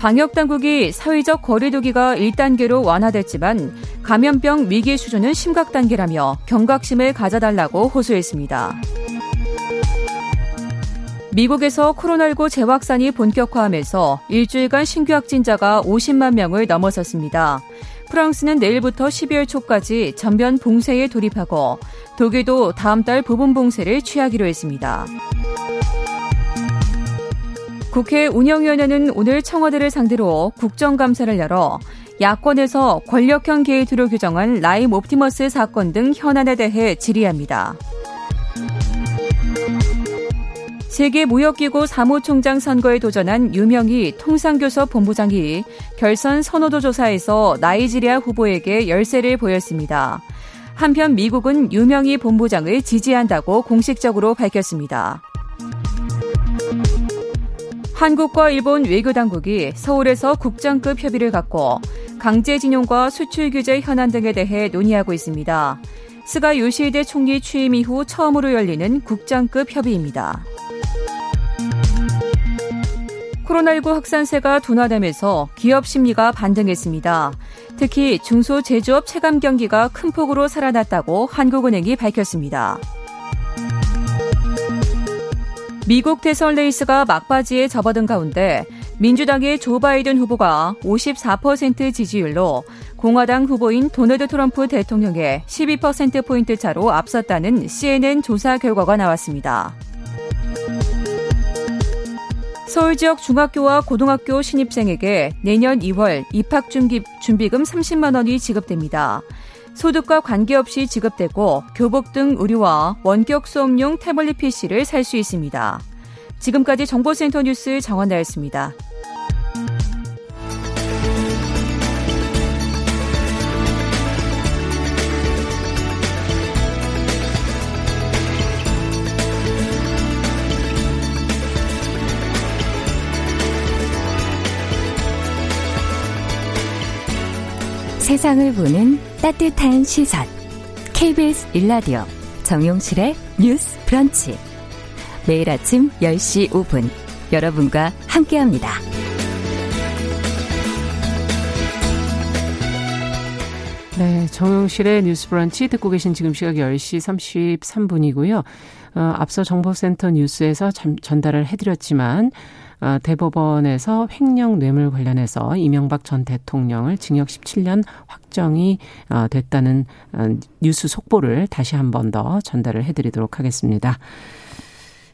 방역 당국이 사회적 거리두기가 1단계로 완화됐지만 감염병 위기 수준은 심각 단계라며 경각심을 가져달라고 호소했습니다. 미국에서 코로나19 재확산이 본격화하면서 일주일간 신규 확진자가 50만 명을 넘어섰습니다. 프랑스는 내일부터 12월 초까지 전면 봉쇄에 돌입하고 독일도 다음 달 부분 봉쇄를 취하기로 했습니다. 국회 운영위원회는 오늘 청와대를 상대로 국정감사를 열어 야권에서 권력형 게이트로 규정한 라임 옵티머스 사건 등 현안에 대해 질의합니다. 세계무역기구 사무총장 선거에 도전한 유명희 통상교섭 본부장이 결선 선호도 조사에서 나이지리아 후보에게 열세를 보였습니다. 한편 미국은 유명희 본부장을 지지한다고 공식적으로 밝혔습니다. 한국과 일본 외교당국이 서울에서 국장급 협의를 갖고 강제징용과 수출 규제 현안 등에 대해 논의하고 있습니다. 스가 요시히데 총리 취임 이후 처음으로 열리는 국장급 협의입니다. 코로나19 확산세가 둔화되면서 기업 심리가 반등했습니다. 특히 중소제조업 체감 경기가 큰 폭으로 살아났다고 한국은행이 밝혔습니다. 미국 대선 레이스가 막바지에 접어든 가운데 민주당의 조 바이든 후보가 54% 지지율로 공화당 후보인 도널드 트럼프 대통령을 12%포인트 차로 앞섰다는 CNN 조사 결과가 나왔습니다. 서울 지역 중학교와 고등학교 신입생에게 내년 2월 입학 준비, 준비금 30만 원이 지급됩니다. 소득과 관계없이 지급되고 교복 등 의류와 원격 수업용 태블릿 PC를 살 수 있습니다. 지금까지 정보센터 뉴스 정원나였습니다. 세상을 보는 따뜻한 시선. KBS 일라디오 정용실의 뉴스 브런치. 매일 아침 10시 5분 여러분과 함께합니다. 네, 정용실의 뉴스 브런치 듣고 계신 지금 시각 10시 33분이고요. 어, 앞서 정보센터 뉴스에서 참, 전달을 해드렸지만 어, 대법원에서 횡령 뇌물 관련해서 이명박 전 대통령을 징역 17년 확정이 어, 됐다는 어, 뉴스 속보를 다시 한 번 더 전달을 해드리도록 하겠습니다.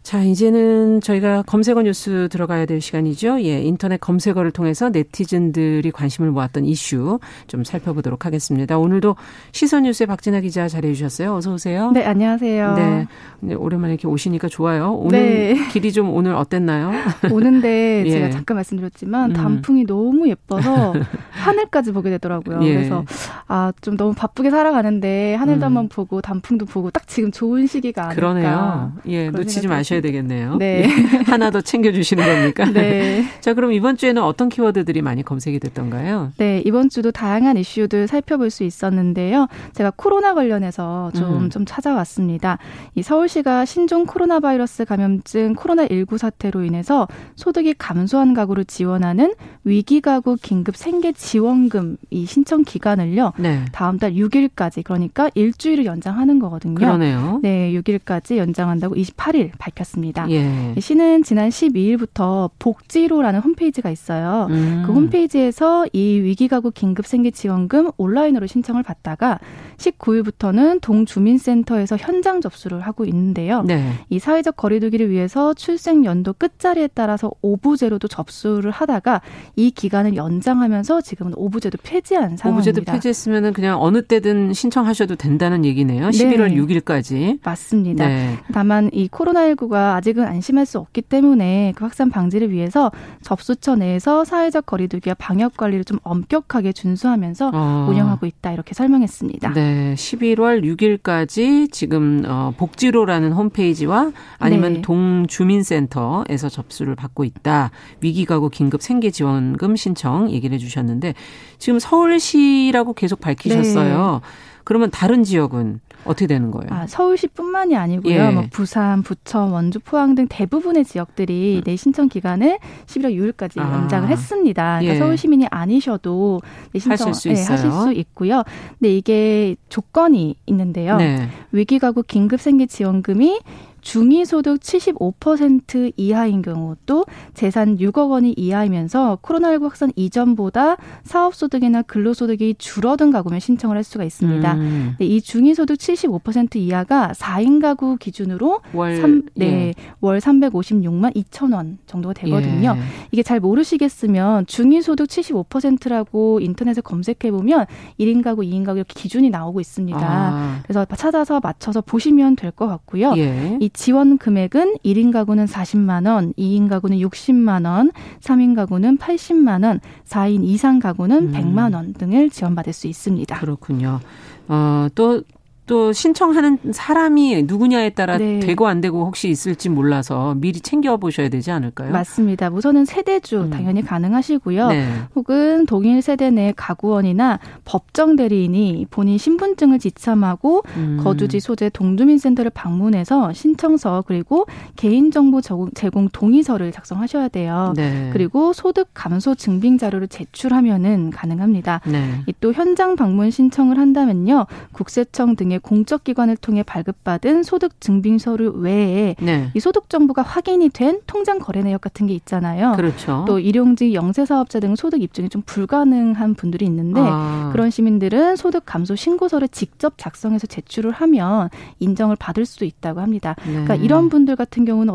자, 이제는 저희가 검색어 뉴스 들어가야 될 시간이죠. 예, 인터넷 검색어를 통해서 네티즌들이 관심을 모았던 이슈 좀 살펴보도록 하겠습니다. 오늘도 시선 뉴스의 박진아 기자 자리해 주셨어요. 어서 오세요. 네, 안녕하세요. 네. 오랜만에 이렇게 오시니까 좋아요. 오늘 네. 길이 좀 오늘 어땠나요? 오는데 예. 제가 잠깐 말씀드렸지만 음. 단풍이 너무 예뻐서 하늘까지 보게 되더라고요. 예. 그래서 아, 좀 너무 바쁘게 살아가는데 하늘도 음. 한번 보고 단풍도 보고 딱 지금 좋은 시기가 아닐까. 그러네요. 예, 놓치지 마셔야 하셔야 되겠네요. 네. 예. 하나 더 챙겨주시는 겁니까? 네. 자, 그럼 이번 주에는 어떤 키워드들이 많이 검색이 됐던가요? 네, 이번 주도 다양한 이슈들 살펴볼 수 있었는데요. 제가 코로나 관련해서 좀, 음. 좀 찾아왔습니다. 이 서울시가 신종 코로나 바이러스 감염증 코로나19 사태로 인해서 소득이 감소한 가구를 지원하는 위기가구 긴급 생계 지원금 이 신청 기간을요. 네. 다음 달 6일까지 그러니까 일주일을 연장하는 거거든요. 그러네요. 네, 6일까지 연장한다고 28일 밝혔습니다. 있습니다. 예. 시는 지난 12일부터 복지로라는 홈페이지가 있어요. 음. 그 홈페이지에서 이 위기가구 긴급생계지원금 온라인으로 신청을 받다가 19일부터는 동주민센터에서 현장 접수를 하고 있는데요. 네. 이 사회적 거리두기를 위해서 출생 연도 끝자리에 따라서 오부제로도 접수를 하다가 이 기간을 연장하면서 지금은 오부제도 폐지한 상황입니다. 오부제도 폐지했으면 그냥 어느 때든 신청하셔도 된다는 얘기네요. 11월 네. 6일까지. 맞습니다. 네. 다만 이 코로나19가 정도가 아직은 안심할 수 없기 때문에 그 확산 방지를 위해서 접수처 내에서 사회적 거리두기와 방역 관리를 좀 엄격하게 준수하면서 어. 운영하고 있다 이렇게 설명했습니다. 네, 11월 6일까지 지금 어, 복지로라는 홈페이지와 아니면 네. 동주민센터에서 접수를 받고 있다. 위기가구 긴급 생계지원금 신청 얘기를 해주셨는데 지금 서울시라고 계속 밝히셨어요. 네. 그러면 다른 지역은 어떻게 되는 거예요? 아, 서울시뿐만이 아니고요. 예. 뭐 부산, 부천, 원주, 포항 등 대부분의 지역들이 음. 내 신청 기간을 11월 6일까지 아. 연장을 했습니다. 그러니까 예. 서울 시민이 아니셔도 내 신청 하실 수, 네, 하실 수 있고요. 근데 이게 조건이 있는데요. 네. 위기가구 긴급생계지원금이 중위소득 75% 이하인 경우 또 재산 6억 원이 이하이면서 코로나19 확산 이전보다 사업소득이나 근로소득이 줄어든 가구면 신청을 할 수가 있습니다. 음. 네, 이 중위소득 75% 이하가 4인 가구 기준으로 월, 3, 네, 예. 월 356만 2천 원 정도가 되거든요. 예. 이게 잘 모르시겠으면 중위소득 75%라고 인터넷에 검색해 보면 1인 가구, 2인 가구 이렇게 기준이 나오고 있습니다. 아. 그래서 찾아서 맞춰서 보시면 될 것 같고요. 예. 이 지원 금액은 1인 가구는 40만 원, 2인 가구는 60만 원, 3인 가구는 80만 원, 4인 이상 가구는 음. 100만 원 등을 지원받을 수 있습니다. 그렇군요. 어, 또 또 신청하는 사람이 누구냐에 따라 네. 되고 안 되고 혹시 있을지 몰라서 미리 챙겨 보셔야 되지 않을까요? 맞습니다. 우선은 세대주 음. 당연히 가능하시고요. 네. 혹은 동일 세대 내 가구원이나 법정 대리인이 본인 신분증을 지참하고 음. 거주지 소재 동주민 센터를 방문해서 신청서 그리고 개인정보 제공 동의서를 작성하셔야 돼요. 네. 그리고 소득 감소 증빙 자료를 제출하면은 가능합니다. 네. 또 현장 방문 신청을 한다면요. 국세청 등의 등의 공적 기관을 통해 발급받은 소득 증빙 서류 외에 네. 이 소득 정보가 확인이 된 통장 거래 내역 같은 게 있잖아요. 그렇죠. 또 일용직 영세 사업자 등 소득 입증이 좀 불가능한 분들이 있는데 아. 그런 시민들은 소득 감소 신고서를 직접 작성해서 제출을 하면 인정을 받을 수도 있다고 합니다. 네. 그러니까 이런 분들 같은 경우는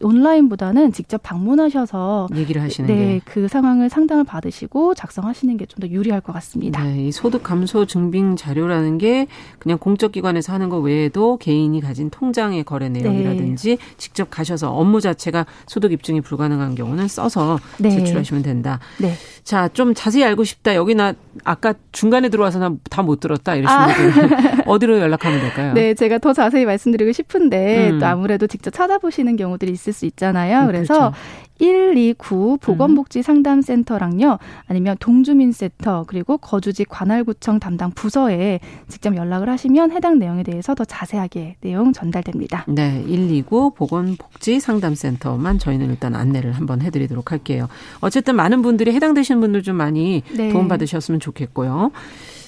온라인보다는 직접 방문하셔서 얘기를 하시는 네, 게. 그 상황을 상담을 받으시고 작성하시는 게 좀 더 유리할 것 같습니다. 네, 이 소득 감소 증빙 자료라는 게 그냥 공 공적 기관에서 하는 것 외에도 개인이 가진 통장의 거래 내역이라든지 네. 직접 가셔서 업무 자체가 소득 입증이 불가능한 경우는 써서 네. 제출하시면 된다. 네. 자, 좀 자세히 알고 싶다. 여기 나 아까 중간에 들어와서 나 다 못 들었다. 이러시는 아. 어디로 연락하면 될까요? 네, 제가 더 자세히 말씀드리고 싶은데 음. 또 아무래도 직접 찾아보시는 경우들이 있을 수 있잖아요. 그래서 그렇죠. 129 보건복지 상담센터랑요. 아니면 동주민센터 그리고 거주지 관할구청 담당 부서에 직접 연락을 하시면 해당 내용에 대해서 더 자세하게 내용 전달됩니다. 네, 129 보건복지 상담센터만 저희는 일단 안내를 한번 해드리도록 할게요. 어쨌든 많은 분들이 해당되시는 분들 좀 많이 네. 도움받으셨으면 좋겠고요.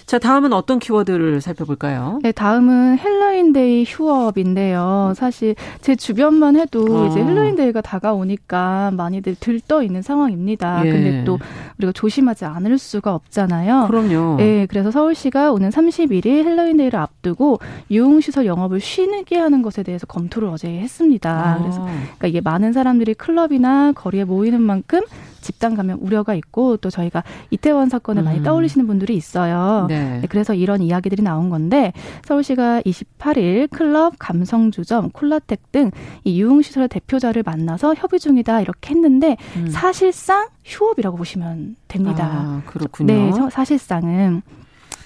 자, 다음은 어떤 키워드를 살펴볼까요? 네, 다음은 헬로윈데이 휴업인데요. 사실 제 주변만 해도 어. 이제 헬로윈데이가 다가오니까 많이들 들떠 있는 상황입니다. 예. 근데 또 우리가 조심하지 않을 수가 없잖아요. 그럼요. 네, 그래서 서울시가 오는 31일 헬로윈데이를 앞두고 유흥시설 영업을 쉬게 하는 것에 대해서 검토를 어제 했습니다. 아. 그래서 그러니까 이게 많은 사람들이 클럽이나 거리에 모이는 만큼 집단 감염 우려가 있고 또 저희가 이태원 사건을 음. 많이 떠올리시는 분들이 있어요. 네. 네, 그래서 이런 이야기들이 나온 건데 서울시가 28일 클럽, 감성주점, 콜라텍 등 이 유흥시설 대표자를 만나서 협의 중이다 이렇게 했는데 음. 사실상 휴업이라고 보시면 됩니다. 아, 그렇군요. 네, 사실상은.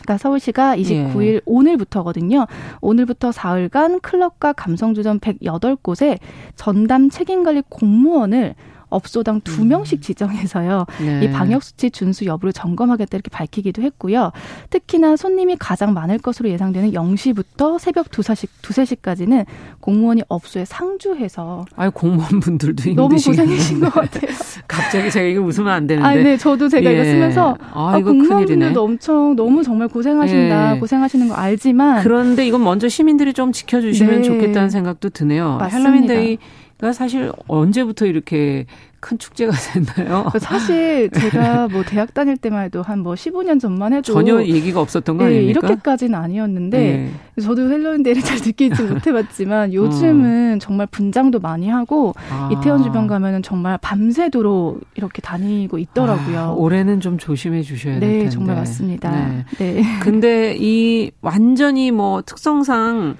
그러니까 서울시가 29일 예. 오늘부터거든요. 오늘부터 사흘간 클럽과 감성주점 108곳에 전담 책임관리 공무원을 업소당 두 음. 명씩 지정해서요. 네. 이 방역 수치 준수 여부를 점검하겠다 이렇게 밝히기도 했고요. 특히나 손님이 가장 많을 것으로 예상되는 0시부터 새벽 2, 4시, 2, 3시까지는 공무원이 업소에 상주해서 아유 공무원분들도 너무 고생이신 것 같아요. 갑자기 제가 이거 웃으면 안 되는데. 아, 네, 저도 제가 예. 이거 쓰면서 아, 아, 공무원분들도 엄청 너무 정말 고생하신다, 예. 고생하시는 거 알지만 그런데 이건 먼저 시민들이 좀 지켜주시면 네. 좋겠다는 생각도 드네요. 헬로윈데이 그러니까 사실 언제부터 이렇게 큰 축제가 됐나요? 그 사실 제가 뭐 대학 다닐 때만 해도 한 뭐 15년 전만 해도 전혀 얘기가 없었던 거 네? 이렇게까지는 아니었는데 네. 저도 헬로윈데이를 잘 느끼지 못해봤지만 요즘은 어. 정말 분장도 많이 하고 아. 이태원 주변 가면은 정말 밤새도록 이렇게 다니고 있더라고요. 아, 올해는 좀 조심해 주셔야 될 네, 텐데. 네, 정말 맞습니다. 네. 네. 근데 이 완전히 뭐 특성상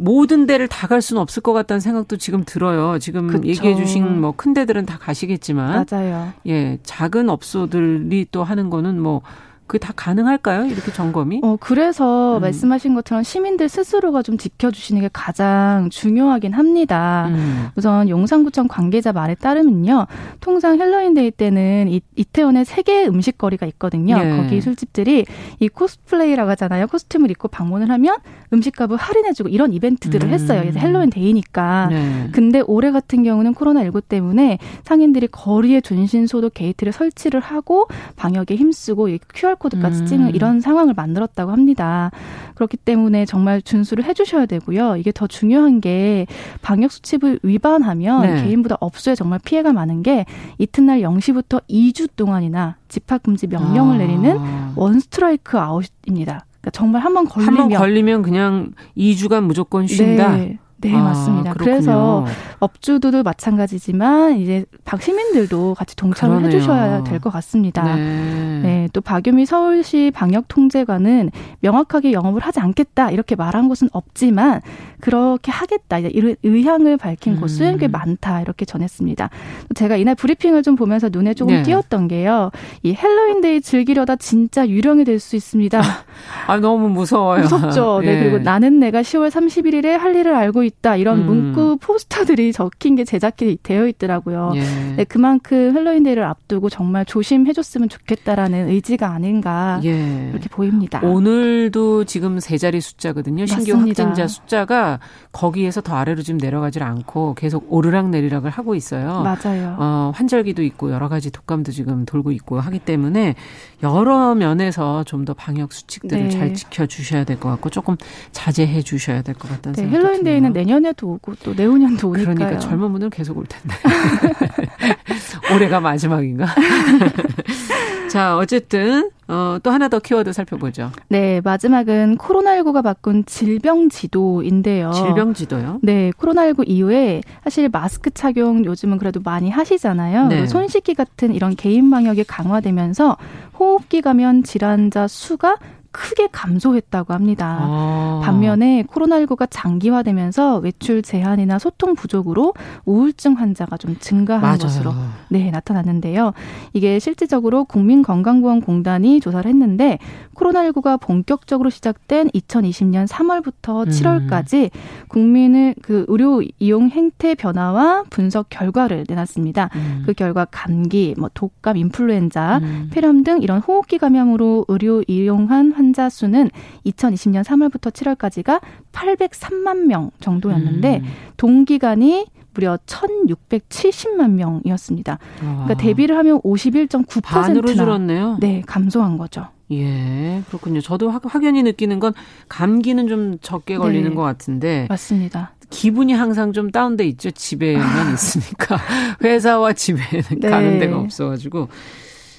모든 데를 다 갈 수는 없을 것 같다는 생각도 지금 들어요. 지금 그쵸. 얘기해 주신 뭐 큰 데들은 다 가시겠지만 맞아요. 예, 작은 업소들이 또 하는 거는 뭐 그게 다 가능할까요? 이렇게 점검이? 어, 그래서 음. 말씀하신 것처럼 시민들 스스로가 좀 지켜주시는 게 가장 중요하긴 합니다. 음. 우선 용산구청 관계자 말에 따르면요. 통상 헬로윈데이 때는 이, 이태원에 세 개의 음식거리가 있거든요. 네. 거기 술집들이 이 코스플레이라고 하잖아요. 코스튬을 입고 방문을 하면 음식값을 할인해주고 이런 이벤트들을 음. 했어요. 그래서 헬로윈 데이니까. 네. 근데 올해 같은 경우는 코로나19 때문에 상인들이 거리에 전신 소독 게이트를 설치를 하고 방역에 힘쓰고 QR QR코드까지 음. 찍는 이런 상황을 만들었다고 합니다. 그렇기 때문에 정말 준수를 해주셔야 되고요. 이게 더 중요한 게 방역 수칙을 위반하면 네. 개인보다 업소에 정말 피해가 많은 게 이튿날 0시부터 2주 동안이나 집합 금지 명령을 아. 내리는 원 스트라이크 아웃입니다. 그러니까 정말 한 번 걸리면 한 번 걸리면 그냥 2주간 무조건 쉰다. 네. 네, 아, 맞습니다. 그렇군요. 그래서 업주들도 마찬가지지만 이제 박 시민들도 같이 동참을 그러네요. 해주셔야 될 것 같습니다. 네. 네. 또 박유미 서울시 방역통제관은 명확하게 영업을 하지 않겠다 이렇게 말한 곳은 없지만 그렇게 하겠다 이런 의향을 밝힌 음. 곳은 꽤 많다 이렇게 전했습니다. 제가 이날 브리핑을 좀 보면서 눈에 조금 네. 띄었던 게요. 이 헬로윈데이 즐기려다 진짜 유령이 될 수 있습니다. 아 너무 무서워요. 무섭죠. 네. 네. 그리고 나는 내가 10월 31일에 할 일을 알고 있다 이런 음. 문구 포스터들이 적힌 게 제작이 되어 있더라고요. 예. 네, 그만큼 헬로윈 데이를 앞두고 정말 조심해줬으면 좋겠다라는 의지가 아닌가 예. 이렇게 보입니다. 오늘도 지금 세 자리 숫자거든요. 신규 맞습니다. 확진자 숫자가 거기에서 더 아래로 지금 내려가질 않고 계속 오르락 내리락을 하고 있어요. 맞아요. 어, 환절기도 있고 여러 가지 독감도 지금 돌고 있고 하기 때문에 여러 면에서 좀 더 방역 수칙들을 네. 잘 지켜 주셔야 될 것 같고 조금 자제해 주셔야 될 것 같다는 네, 생각이 헬로윈데이는 내년에도 오고 또 내후년도 오니까요. 그러니까 젊은 분들 계속 올 텐데. 올해가 마지막인가? 자, 어쨌든 어, 또 하나 더 키워드 살펴보죠. 네, 마지막은 코로나19가 바꾼 질병 지도인데요. 질병 지도요? 네, 코로나19 이후에 사실 마스크 착용 요즘은 그래도 많이 하시잖아요. 네. 손 씻기 같은 이런 개인 방역이 강화되면서 호흡기 감염 질환자 수가 크게 감소했다고 합니다. 아. 반면에 코로나19가 장기화되면서 외출 제한이나 소통 부족으로 우울증 환자가 좀 증가한 맞아요. 것으로 네, 나타났는데요. 이게 실질적으로 국민건강보험공단이 조사를 했는데 코로나19가 본격적으로 시작된 2020년 3월부터 7월까지 음. 국민의 그 의료 이용 행태 변화와 분석 결과를 내놨습니다. 음. 그 결과 감기, 뭐 독감, 인플루엔자, 음. 폐렴 등 이런 호흡기 감염으로 의료 이용한 환자 수는 2020년 3월부터 7월까지가 803만 명 정도였는데 음. 동기간이 무려 1,670만 명이었습니다. 그러니까 대비를 하면 51.9%나 반으로 줄었네요. 네, 감소한 거죠. 예, 그렇군요. 저도 확, 연히 느끼는 건 감기는 좀 적게 걸리는 네, 것 같은데. 맞습니다. 기분이 항상 좀 다운돼 있죠. 집에만 있으니까. 회사와 집에는 네. 가는 데가 없어가지고.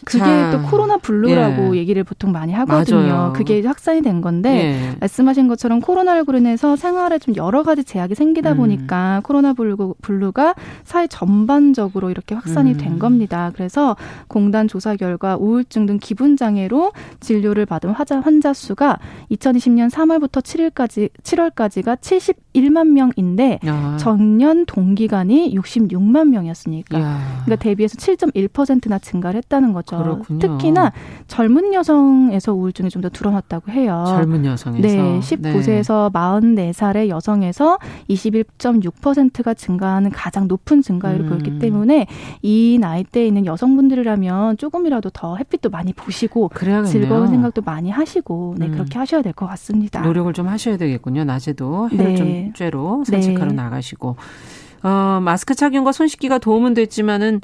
그게 자, 또 코로나 블루라고 예. 얘기를 보통 많이 하거든요. 맞아요. 그게 확산이 된 건데 예. 말씀하신 것처럼 코로나19로 인해서 생활에 좀 여러 가지 제약이 생기다 음. 보니까 코로나 블루, 블루가 사회 전반적으로 이렇게 확산이 음. 된 겁니다. 그래서 공단 조사 결과 우울증 등 기분 장애로 진료를 받은 환자, 환자 수가 2020년 3월부터 7일까지 7월까지가 71만 명인데 야. 전년 동기간이 66만 명이었으니까 그러니까 대비해서 7.1%나 증가를 했다는 거죠. 거죠. 그렇군요. 특히나 젊은 여성에서 우울증이 좀 더 드러났다고 해요. 젊은 여성에서. 네, 19세에서 네. 44살의 여성에서 21.6%가 증가하는 가장 높은 증가율을 음. 보였기 때문에 이 나이대에 있는 여성분들이라면 조금이라도 더 햇빛도 많이 보시고 그래야겠네요. 즐거운 생각도 많이 하시고 네, 음. 그렇게 하셔야 될 것 같습니다. 노력을 좀 하셔야 되겠군요. 낮에도 해를 네. 좀 쬐로 산책하러 네. 나가시고 어, 마스크 착용과 손 씻기가 도움은 됐지만은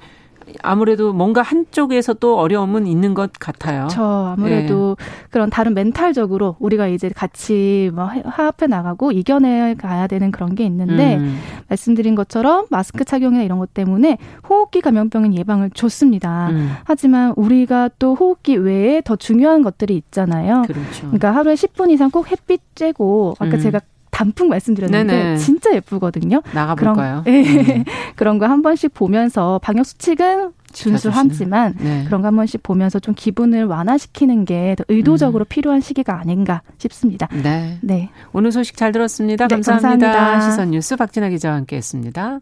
아무래도 뭔가 한쪽에서 또 어려움은 있는 것 같아요. 저 아무래도 네. 그런 다른 멘탈적으로 우리가 이제 같이 뭐 화합해 나가고 이겨내 가야 되는 그런 게 있는데 음. 말씀드린 것처럼 마스크 착용이나 이런 것 때문에 호흡기 감염병은 예방을 좋습니다. 음. 하지만 우리가 또 호흡기 외에 더 중요한 것들이 있잖아요. 그렇죠. 그러니까 하루에 10분 이상 꼭 햇빛 쬐고 아까 음. 제가 단풍 말씀드렸는데 네네. 진짜 예쁘거든요. 나가볼까요? 그런, 네. 음. 그런 거 한 번씩 보면서 방역 수칙은 준수하지만 네. 그런 거 한 번씩 보면서 좀 기분을 완화시키는 게 더 의도적으로 음. 필요한 시기가 아닌가 싶습니다. 네. 네. 오늘 소식 잘 들었습니다. 감사합니다. 네, 감사합니다. 시선 뉴스 박진아 기자와 함께했습니다.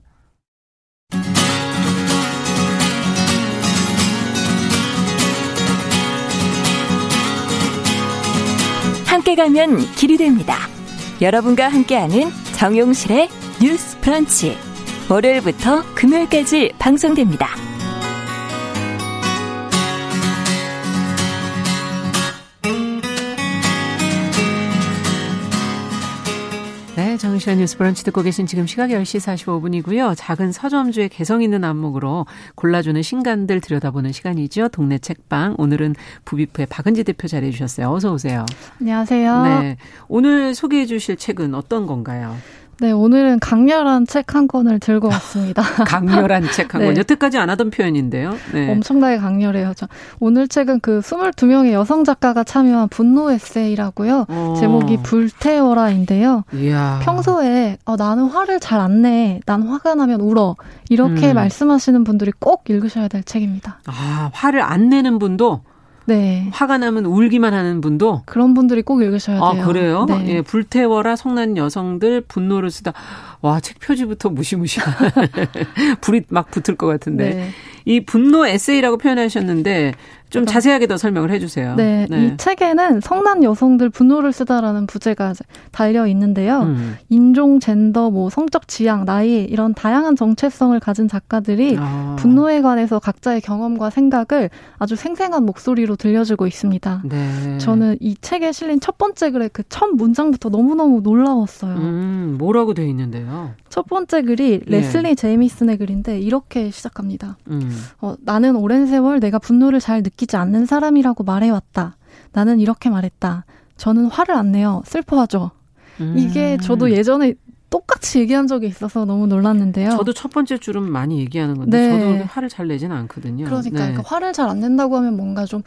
함께 가면 길이 됩니다. 여러분과 함께하는 정용실의 뉴스 프런치. 월요일부터 금요일까지 방송됩니다. 정시현 뉴스 브런치 듣고 계신 지금 시각 10시 45분이고요. 작은 서점주의 개성 있는 안목으로 골라주는 신간들 들여다보는 시간이죠. 동네 책방. 오늘은 부비프의 박은지 대표 자리해 주셨어요. 어서 오세요. 안녕하세요. 네. 오늘 소개해 주실 책은 어떤 건가요? 네, 오늘은 강렬한 책 한 권을 들고 왔습니다. 강렬한 책한 네. 권. 여태까지 안 하던 표현인데요. 네. 엄청나게 강렬해요. 저 오늘 책은 그 22명의 여성 작가가 참여한 분노 에세이라고요. 어. 제목이 불태워라인데요. 이야. 평소에 어, 나는 화를 잘 안 내. 난 화가 나면 울어. 이렇게 음. 말씀하시는 분들이 꼭 읽으셔야 될 책입니다. 아, 화를 안 내는 분도 네. 화가 나면 울기만 하는 분도 그런 분들이 꼭 읽으셔야 돼요. 아, 그래요? 네. 예, 불태워라 성난 여성들 분노를 쓰다. 와, 책 표지부터 무시무시한 불이 막 붙을 것 같은데. 네. 이 분노 에세이라고 표현하셨는데 좀 그러니까 자세하게 더 설명을 해주세요. 네, 네, 이 책에는 성난 여성들 분노를 쓰다라는 부제가 달려 있는데요. 음. 인종, 젠더, 뭐 성적 지향, 나이 이런 다양한 정체성을 가진 작가들이 아. 분노에 관해서 각자의 경험과 생각을 아주 생생한 목소리로 들려주고 있습니다. 네. 저는 이 책에 실린 첫 번째 글의 그 첫 문장부터 너무너무 놀라웠어요. 음, 뭐라고 돼 있는데요? 첫 번째 글이 예. 레슬리 제이미슨의 글인데 이렇게 시작합니다. 음. 어, 나는 오랜 세월 내가 분노를 잘 느끼 지 않는 사람이라고 말해왔다. 나는 이렇게 말했다. 저는 화를 안 내요. 슬퍼하죠. 음. 이게 저도 예전에 똑같이 얘기한 적이 있어서 너무 놀랐는데요. 저도 첫 번째 줄은 많이 얘기하는 건데 네. 저도 화를 잘 내지는 않거든요. 그러니까, 네. 그러니까 화를 잘 안 낸다고 하면 뭔가 좀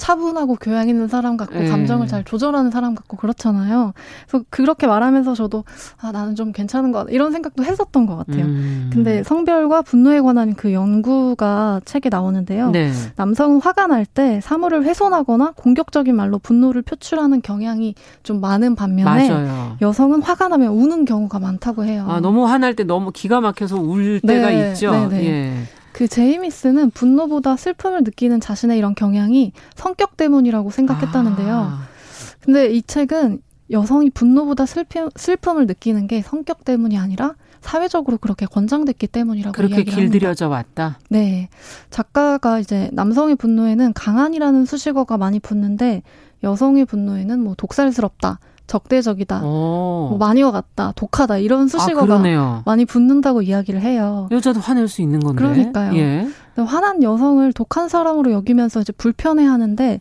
차분하고 교양 있는 사람 같고 네. 감정을 잘 조절하는 사람 같고 그렇잖아요. 그래서 그렇게 말하면서 저도 아 나는 좀 괜찮은 것 같아 이런 생각도 했었던 것 같아요. 음. 근데 성별과 분노에 관한 그 연구가 책에 나오는데요. 네. 남성은 화가 날 때 사물을 훼손하거나 공격적인 말로 분노를 표출하는 경향이 좀 많은 반면에 맞아요. 여성은 화가 나면 우는 경우가 많다고 해요. 아 너무 화날 때 너무 기가 막혀서 울 때가 네. 있죠. 네, 네. 예. 그 제이미스는 분노보다 슬픔을 느끼는 자신의 이런 경향이 성격 때문이라고 생각했다는데요. 아. 근데 이 책은 여성이 분노보다 슬픔, 슬픔을 느끼는 게 성격 때문이 아니라 사회적으로 그렇게 권장됐기 때문이라고 그렇게 길들여져 왔다. 네, 작가가 이제 남성의 분노에는 강한이라는 수식어가 많이 붙는데 여성의 분노에는 뭐 독살스럽다, 적대적이다, 뭐 많이와 같다, 독하다 이런 수식어가 아, 많이 붙는다고 이야기를 해요. 여자도 화낼 수 있는 건데. 그러니까요. 예. 화난 여성을 독한 사람으로 여기면서 이제 불편해하는데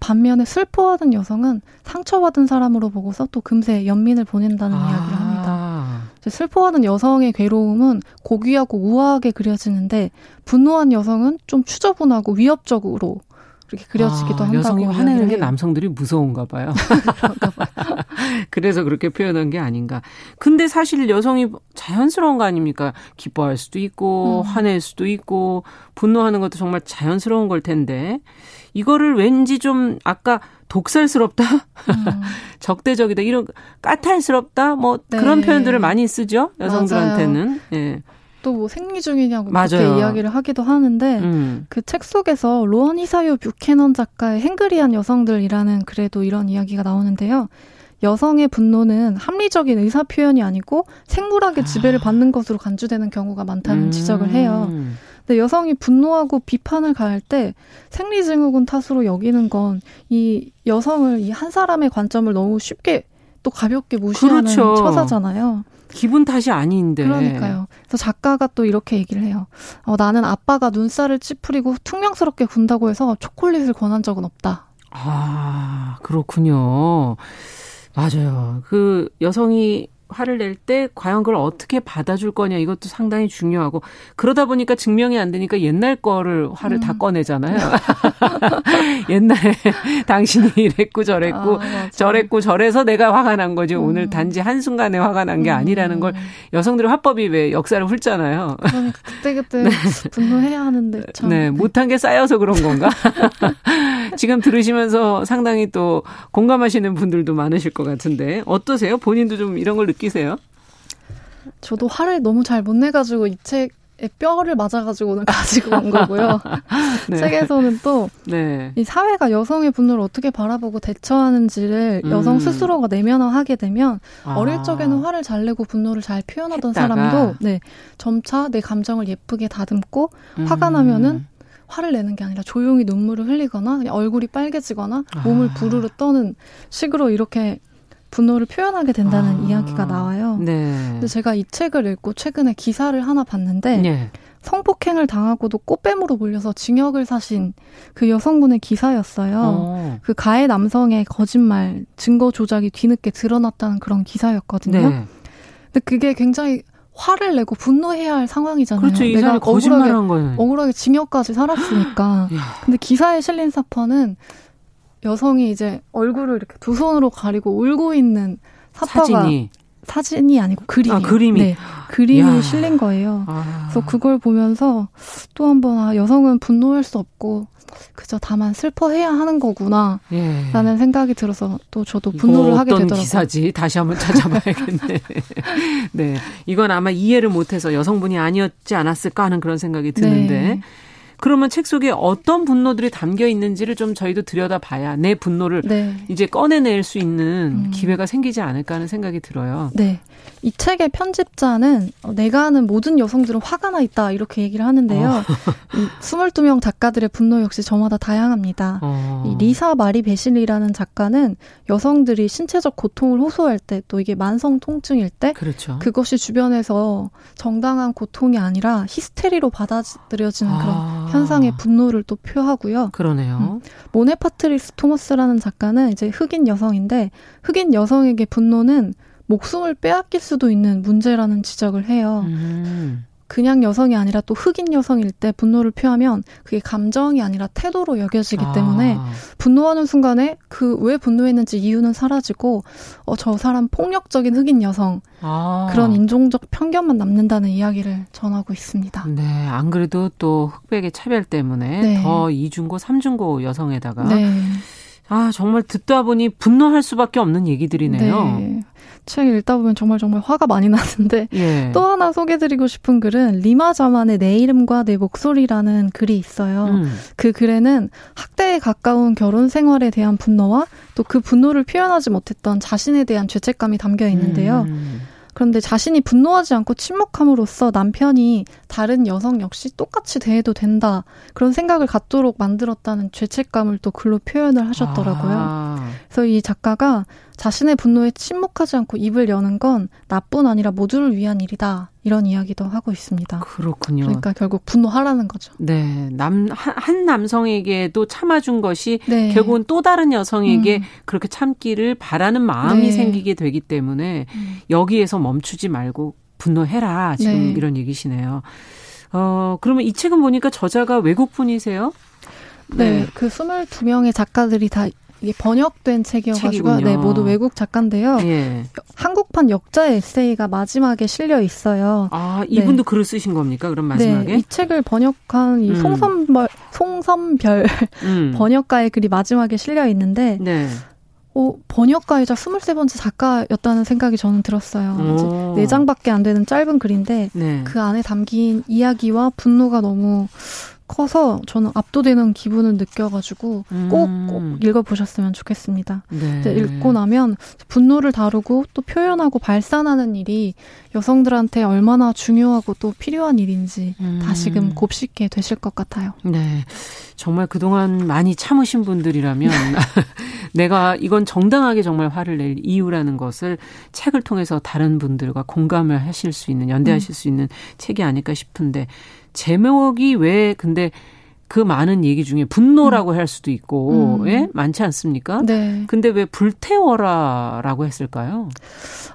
반면에 슬퍼하는 여성은 상처받은 사람으로 보고서 또 금세 연민을 보낸다는 아. 이야기를 합니다. 슬퍼하는 여성의 괴로움은 고귀하고 우아하게 그려지는데 분노한 여성은 좀 추저분하고 위협적으로 그렇게 그려지기도 아, 한다고 여성이 화내는 게 남성들이 무서운가 봐요. 그래서 그렇게 표현한 게 아닌가. 근데 사실 여성이 자연스러운 거 아닙니까? 기뻐할 수도 있고 음. 화낼 수도 있고 분노하는 것도 정말 자연스러운 걸 텐데 이거를 왠지 좀 아까 독살스럽다, 음. 적대적이다 이런 까탈스럽다 뭐 네. 그런 표현들을 많이 쓰죠 여성들한테는. 예. 또 뭐 생리 중이냐고 맞아요. 그렇게 이야기를 하기도 하는데 음. 그책 속에서 로언 이사요 뷰캐넌 작가의 행그리한 여성들이라는 글에도 이런 이야기가 나오는데요. 여성의 분노는 합리적인 의사 표현이 아니고 생물학의 지배를 아. 받는 것으로 간주되는 경우가 많다는 음. 지적을 해요. 근데 여성이 분노하고 비판을 가할 때 생리 증후군 탓으로 여기는 건 이 여성을 이 한 사람의 관점을 너무 쉽게 또 가볍게 무시하는 그렇죠. 처사잖아요. 기분 탓이 아닌데. 그러니까요. 그래서 작가가 또 이렇게 얘기를 해요. 어, 나는 아빠가 눈살을 찌푸리고 퉁명스럽게 군다고 해서 초콜릿을 권한 적은 없다. 아, 그렇군요. 맞아요. 그 여성이 화를 낼 때 과연 그걸 어떻게 받아줄 거냐 이것도 상당히 중요하고 그러다 보니까 증명이 안 되니까 옛날 거를 화를 음. 다 꺼내잖아요. 옛날에 당신이 이랬고 저랬고 아, 저랬고 저래서 내가 화가 난 거지 음. 오늘 단지 한순간에 화가 난 게 아니라는 걸 음. 여성들의 화법이 왜 역사를 훑잖아요. 그러니까 그때 그때 네. 분노해야 하는데 참. 네, 못한 게 쌓여서 그런 건가? 지금 들으시면서 상당히 또 공감하시는 분들도 많으실 것 같은데 어떠세요? 본인도 좀 이런 걸 느끼세요? 저도 화를 너무 잘 못 내가지고 이 책에 뼈를 맞아가지고 오늘 가지고 온 거고요. 네. 책에서는 또이 네. 사회가 여성의 분노를 어떻게 바라보고 대처하는지를 음. 여성 스스로가 내면화하게 되면 아. 어릴 적에는 화를 잘 내고 분노를 잘 표현하던 했다가. 사람도 네 점차 내 감정을 예쁘게 다듬고 음. 화가 나면은 화를 내는 게 아니라 조용히 눈물을 흘리거나 얼굴이 빨개지거나 몸을 아. 부르르 떠는 식으로 이렇게 분노를 표현하게 된다는 아. 이야기가 나와요. 네. 근데 제가 이 책을 읽고 최근에 기사를 하나 봤는데 네. 성폭행을 당하고도 꽃뱀으로 몰려서 징역을 사신 그 여성분의 기사였어요. 어. 그 가해 남성의 거짓말, 증거 조작이 뒤늦게 드러났다는 그런 기사였거든요. 네. 근데 그게 굉장히 화를 내고 분노해야 할 상황이잖아요. 그렇죠. 이 내가 거짓말한 거예요. 억울하게 징역까지 살았으니까. 근데 기사에 실린 사건은 여성이 이제 얼굴을 이렇게 두 손으로 가리고 울고 있는 사파가 사진이 사진이 아니고 그림이 아, 그림이 네, 그림이 야. 실린 거예요. 아. 그래서 그걸 보면서 또 한번 아, 여성은 분노할 수 없고 그저 다만 슬퍼해야 하는 거구나. 예. 라는 생각이 들어서 또 저도 분노를 하게 되더라고요. 어떤 기사지? 다시 한번 찾아봐야겠네. 네. 이건 아마 이해를 못해서 여성분이 아니었지 않았을까 하는 그런 생각이 드는데. 네. 그러면 책 속에 어떤 분노들이 담겨 있는지를 좀 저희도 들여다봐야 내 분노를 네. 이제 꺼내낼 수 있는 음. 기회가 생기지 않을까 하는 생각이 들어요. 네. 이 책의 편집자는 어, 내가 아는 모든 여성들은 화가 나 있다 이렇게 얘기를 하는데요. 어. 22명 작가들의 분노 역시 저마다 다양합니다. 어. 이 리사 마리 베실리라는 작가는 여성들이 신체적 고통을 호소할 때 또 이게 만성 통증일 때 그렇죠. 그것이 주변에서 정당한 고통이 아니라 히스테리로 받아들여지는 아. 그런 현상에 분노를 또 표하고요. 그러네요. 음. 모네 파트리스 토머스라는 작가는 이제 흑인 여성인데 흑인 여성에게 분노는 목숨을 빼앗길 수도 있는 문제라는 지적을 해요. 음. 그냥 여성이 아니라 또 흑인 여성일 때 분노를 표하면 그게 감정이 아니라 태도로 여겨지기 아. 때문에 분노하는 순간에 그 왜 분노했는지 이유는 사라지고 어 저 사람 폭력적인 흑인 여성 아. 그런 인종적 편견만 남는다는 이야기를 전하고 있습니다. 네, 안 그래도 또 흑백의 차별 때문에 네. 더 이중고 삼중고 여성에다가 네. 아 정말 듣다 보니 분노할 수밖에 없는 얘기들이네요. 네. 책 읽다 보면 정말 정말 화가 많이 나는데 예. 또 하나 소개드리고 싶은 글은 리마 자만의 내 이름과 내 목소리라는 글이 있어요. 음. 그 글에는 학대에 가까운 결혼 생활에 대한 분노와 또 그 분노를 표현하지 못했던 자신에 대한 죄책감이 담겨 있는데요. 음. 그런데 자신이 분노하지 않고 침묵함으로써 남편이 다른 여성 역시 똑같이 대해도 된다. 그런 생각을 갖도록 만들었다는 죄책감을 또 글로 표현을 하셨더라고요. 아. 그래서 이 작가가 자신의 분노에 침묵하지 않고 입을 여는 건 나뿐 아니라 모두를 위한 일이다. 이런 이야기도 하고 있습니다. 그렇군요. 그러니까 결국 분노하라는 거죠. 네. 남, 한 남성에게도 참아준 것이 네. 결국은 또 다른 여성에게 음. 그렇게 참기를 바라는 마음이 네. 생기게 되기 때문에 음. 여기에서 멈추지 말고 분노해라. 지금 네. 이런 얘기시네요. 어, 그러면 이 책은 보니까 저자가 외국 분이세요? 네, 네. 그 22명의 작가들이 다 이게 번역된 책이어가지고 네 모두 외국 작가인데요. 예. 한국판 역자 에세이가 마지막에 실려 있어요. 아 이분도 네. 글을 쓰신 겁니까? 그럼 마지막에? 네, 이 책을 번역한 이 음. 송선별 송선별 음. 번역가의 글이 마지막에 실려 있는데. 네. 어, 번역가이자 23번째 작가였다는 생각이 저는 들었어요. 네 장밖에 안 되는 짧은 글인데 네. 그 안에 담긴 이야기와 분노가 너무 커서 저는 압도되는 기분을 느껴가지고 꼭꼭 음. 읽어보셨으면 좋겠습니다. 네. 읽고 나면 분노를 다루고 또 표현하고 발산하는 일이 여성들한테 얼마나 중요하고 또 필요한 일인지 음. 다시금 곱씹게 되실 것 같아요. 네. 정말 그동안 많이 참으신 분들이라면 내가 이건 정당하게 정말 화를 낼 이유라는 것을 책을 통해서 다른 분들과 공감을 하실 수 있는 연대하실 음. 수 있는 책이 아닐까 싶은데 제목이 왜 근데 그 많은 얘기 중에 분노라고 음. 할 수도 있고, 음. 예? 많지 않습니까? 네. 근데 왜 불태워라라고 했을까요?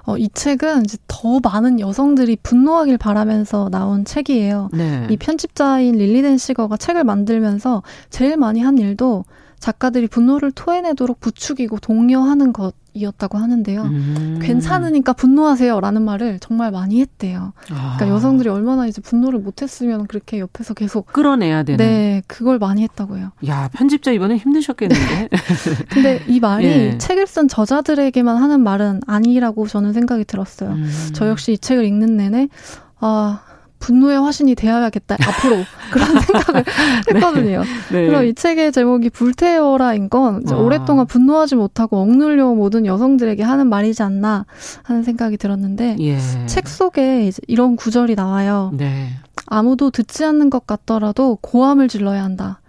어, 이 책은 이제 더 많은 여성들이 분노하길 바라면서 나온 책이에요. 네. 이 편집자인 릴리덴 시거가 책을 만들면서 제일 많이 한 일도 작가들이 분노를 토해내도록 부추기고 독려하는 것이었다고 하는데요. 음. 괜찮으니까 분노하세요라는 말을 정말 많이 했대요. 아. 그러니까 여성들이 얼마나 이제 분노를 못했으면 그렇게 옆에서 계속 끌어내야 되는. 네, 그걸 많이 했다고요. 야 편집자 이번에 힘드셨겠는데. 네. 근데 이 말이 예. 책을 쓴 저자들에게만 하는 말은 아니라고 저는 생각이 들었어요. 음. 저 역시 이 책을 읽는 내내 아 분노의 화신이 되어야겠다 앞으로 그런 생각을 했거든요. 네. 그래서 이 책의 제목이 불태워라인 건 아. 오랫동안 분노하지 못하고 억눌려 모든 여성들에게 하는 말이지 않나 하는 생각이 들었는데 예. 책 속에 이런 구절이 나와요. 네. 아무도 듣지 않는 것 같더라도 고함을 질러야 한다.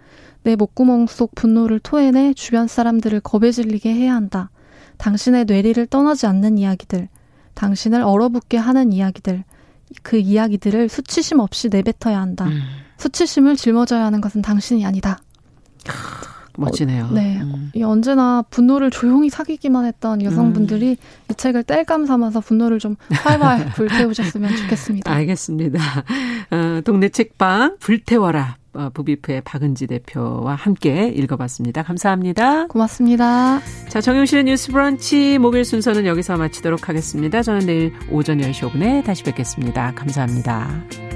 내 목구멍 속 분노를 토해내 주변 사람들을 겁에 질리게 해야 한다. 당신의 뇌리를 떠나지 않는 이야기들, 당신을 얼어붙게 하는 이야기들, 그 이야기들을 수치심 없이 내뱉어야 한다. 음. 수치심을 짊어져야 하는 것은 당신이 아니다. 멋지네요. 어, 네. 음. 언제나 분노를 조용히 사귀기만 했던 여성분들이 음. 이 책을 땔감 삼아서 분노를 좀 활활 불태우셨으면 좋겠습니다. 알겠습니다. 어, 동네 책방 불태워라. 어, 부비프의 박은지 대표와 함께 읽어봤습니다. 감사합니다. 고맙습니다. 자, 정용실의 뉴스 브런치 목요일 순서는 여기서 마치도록 하겠습니다. 저는 내일 오전 10시 5분에 다시 뵙겠습니다. 감사합니다.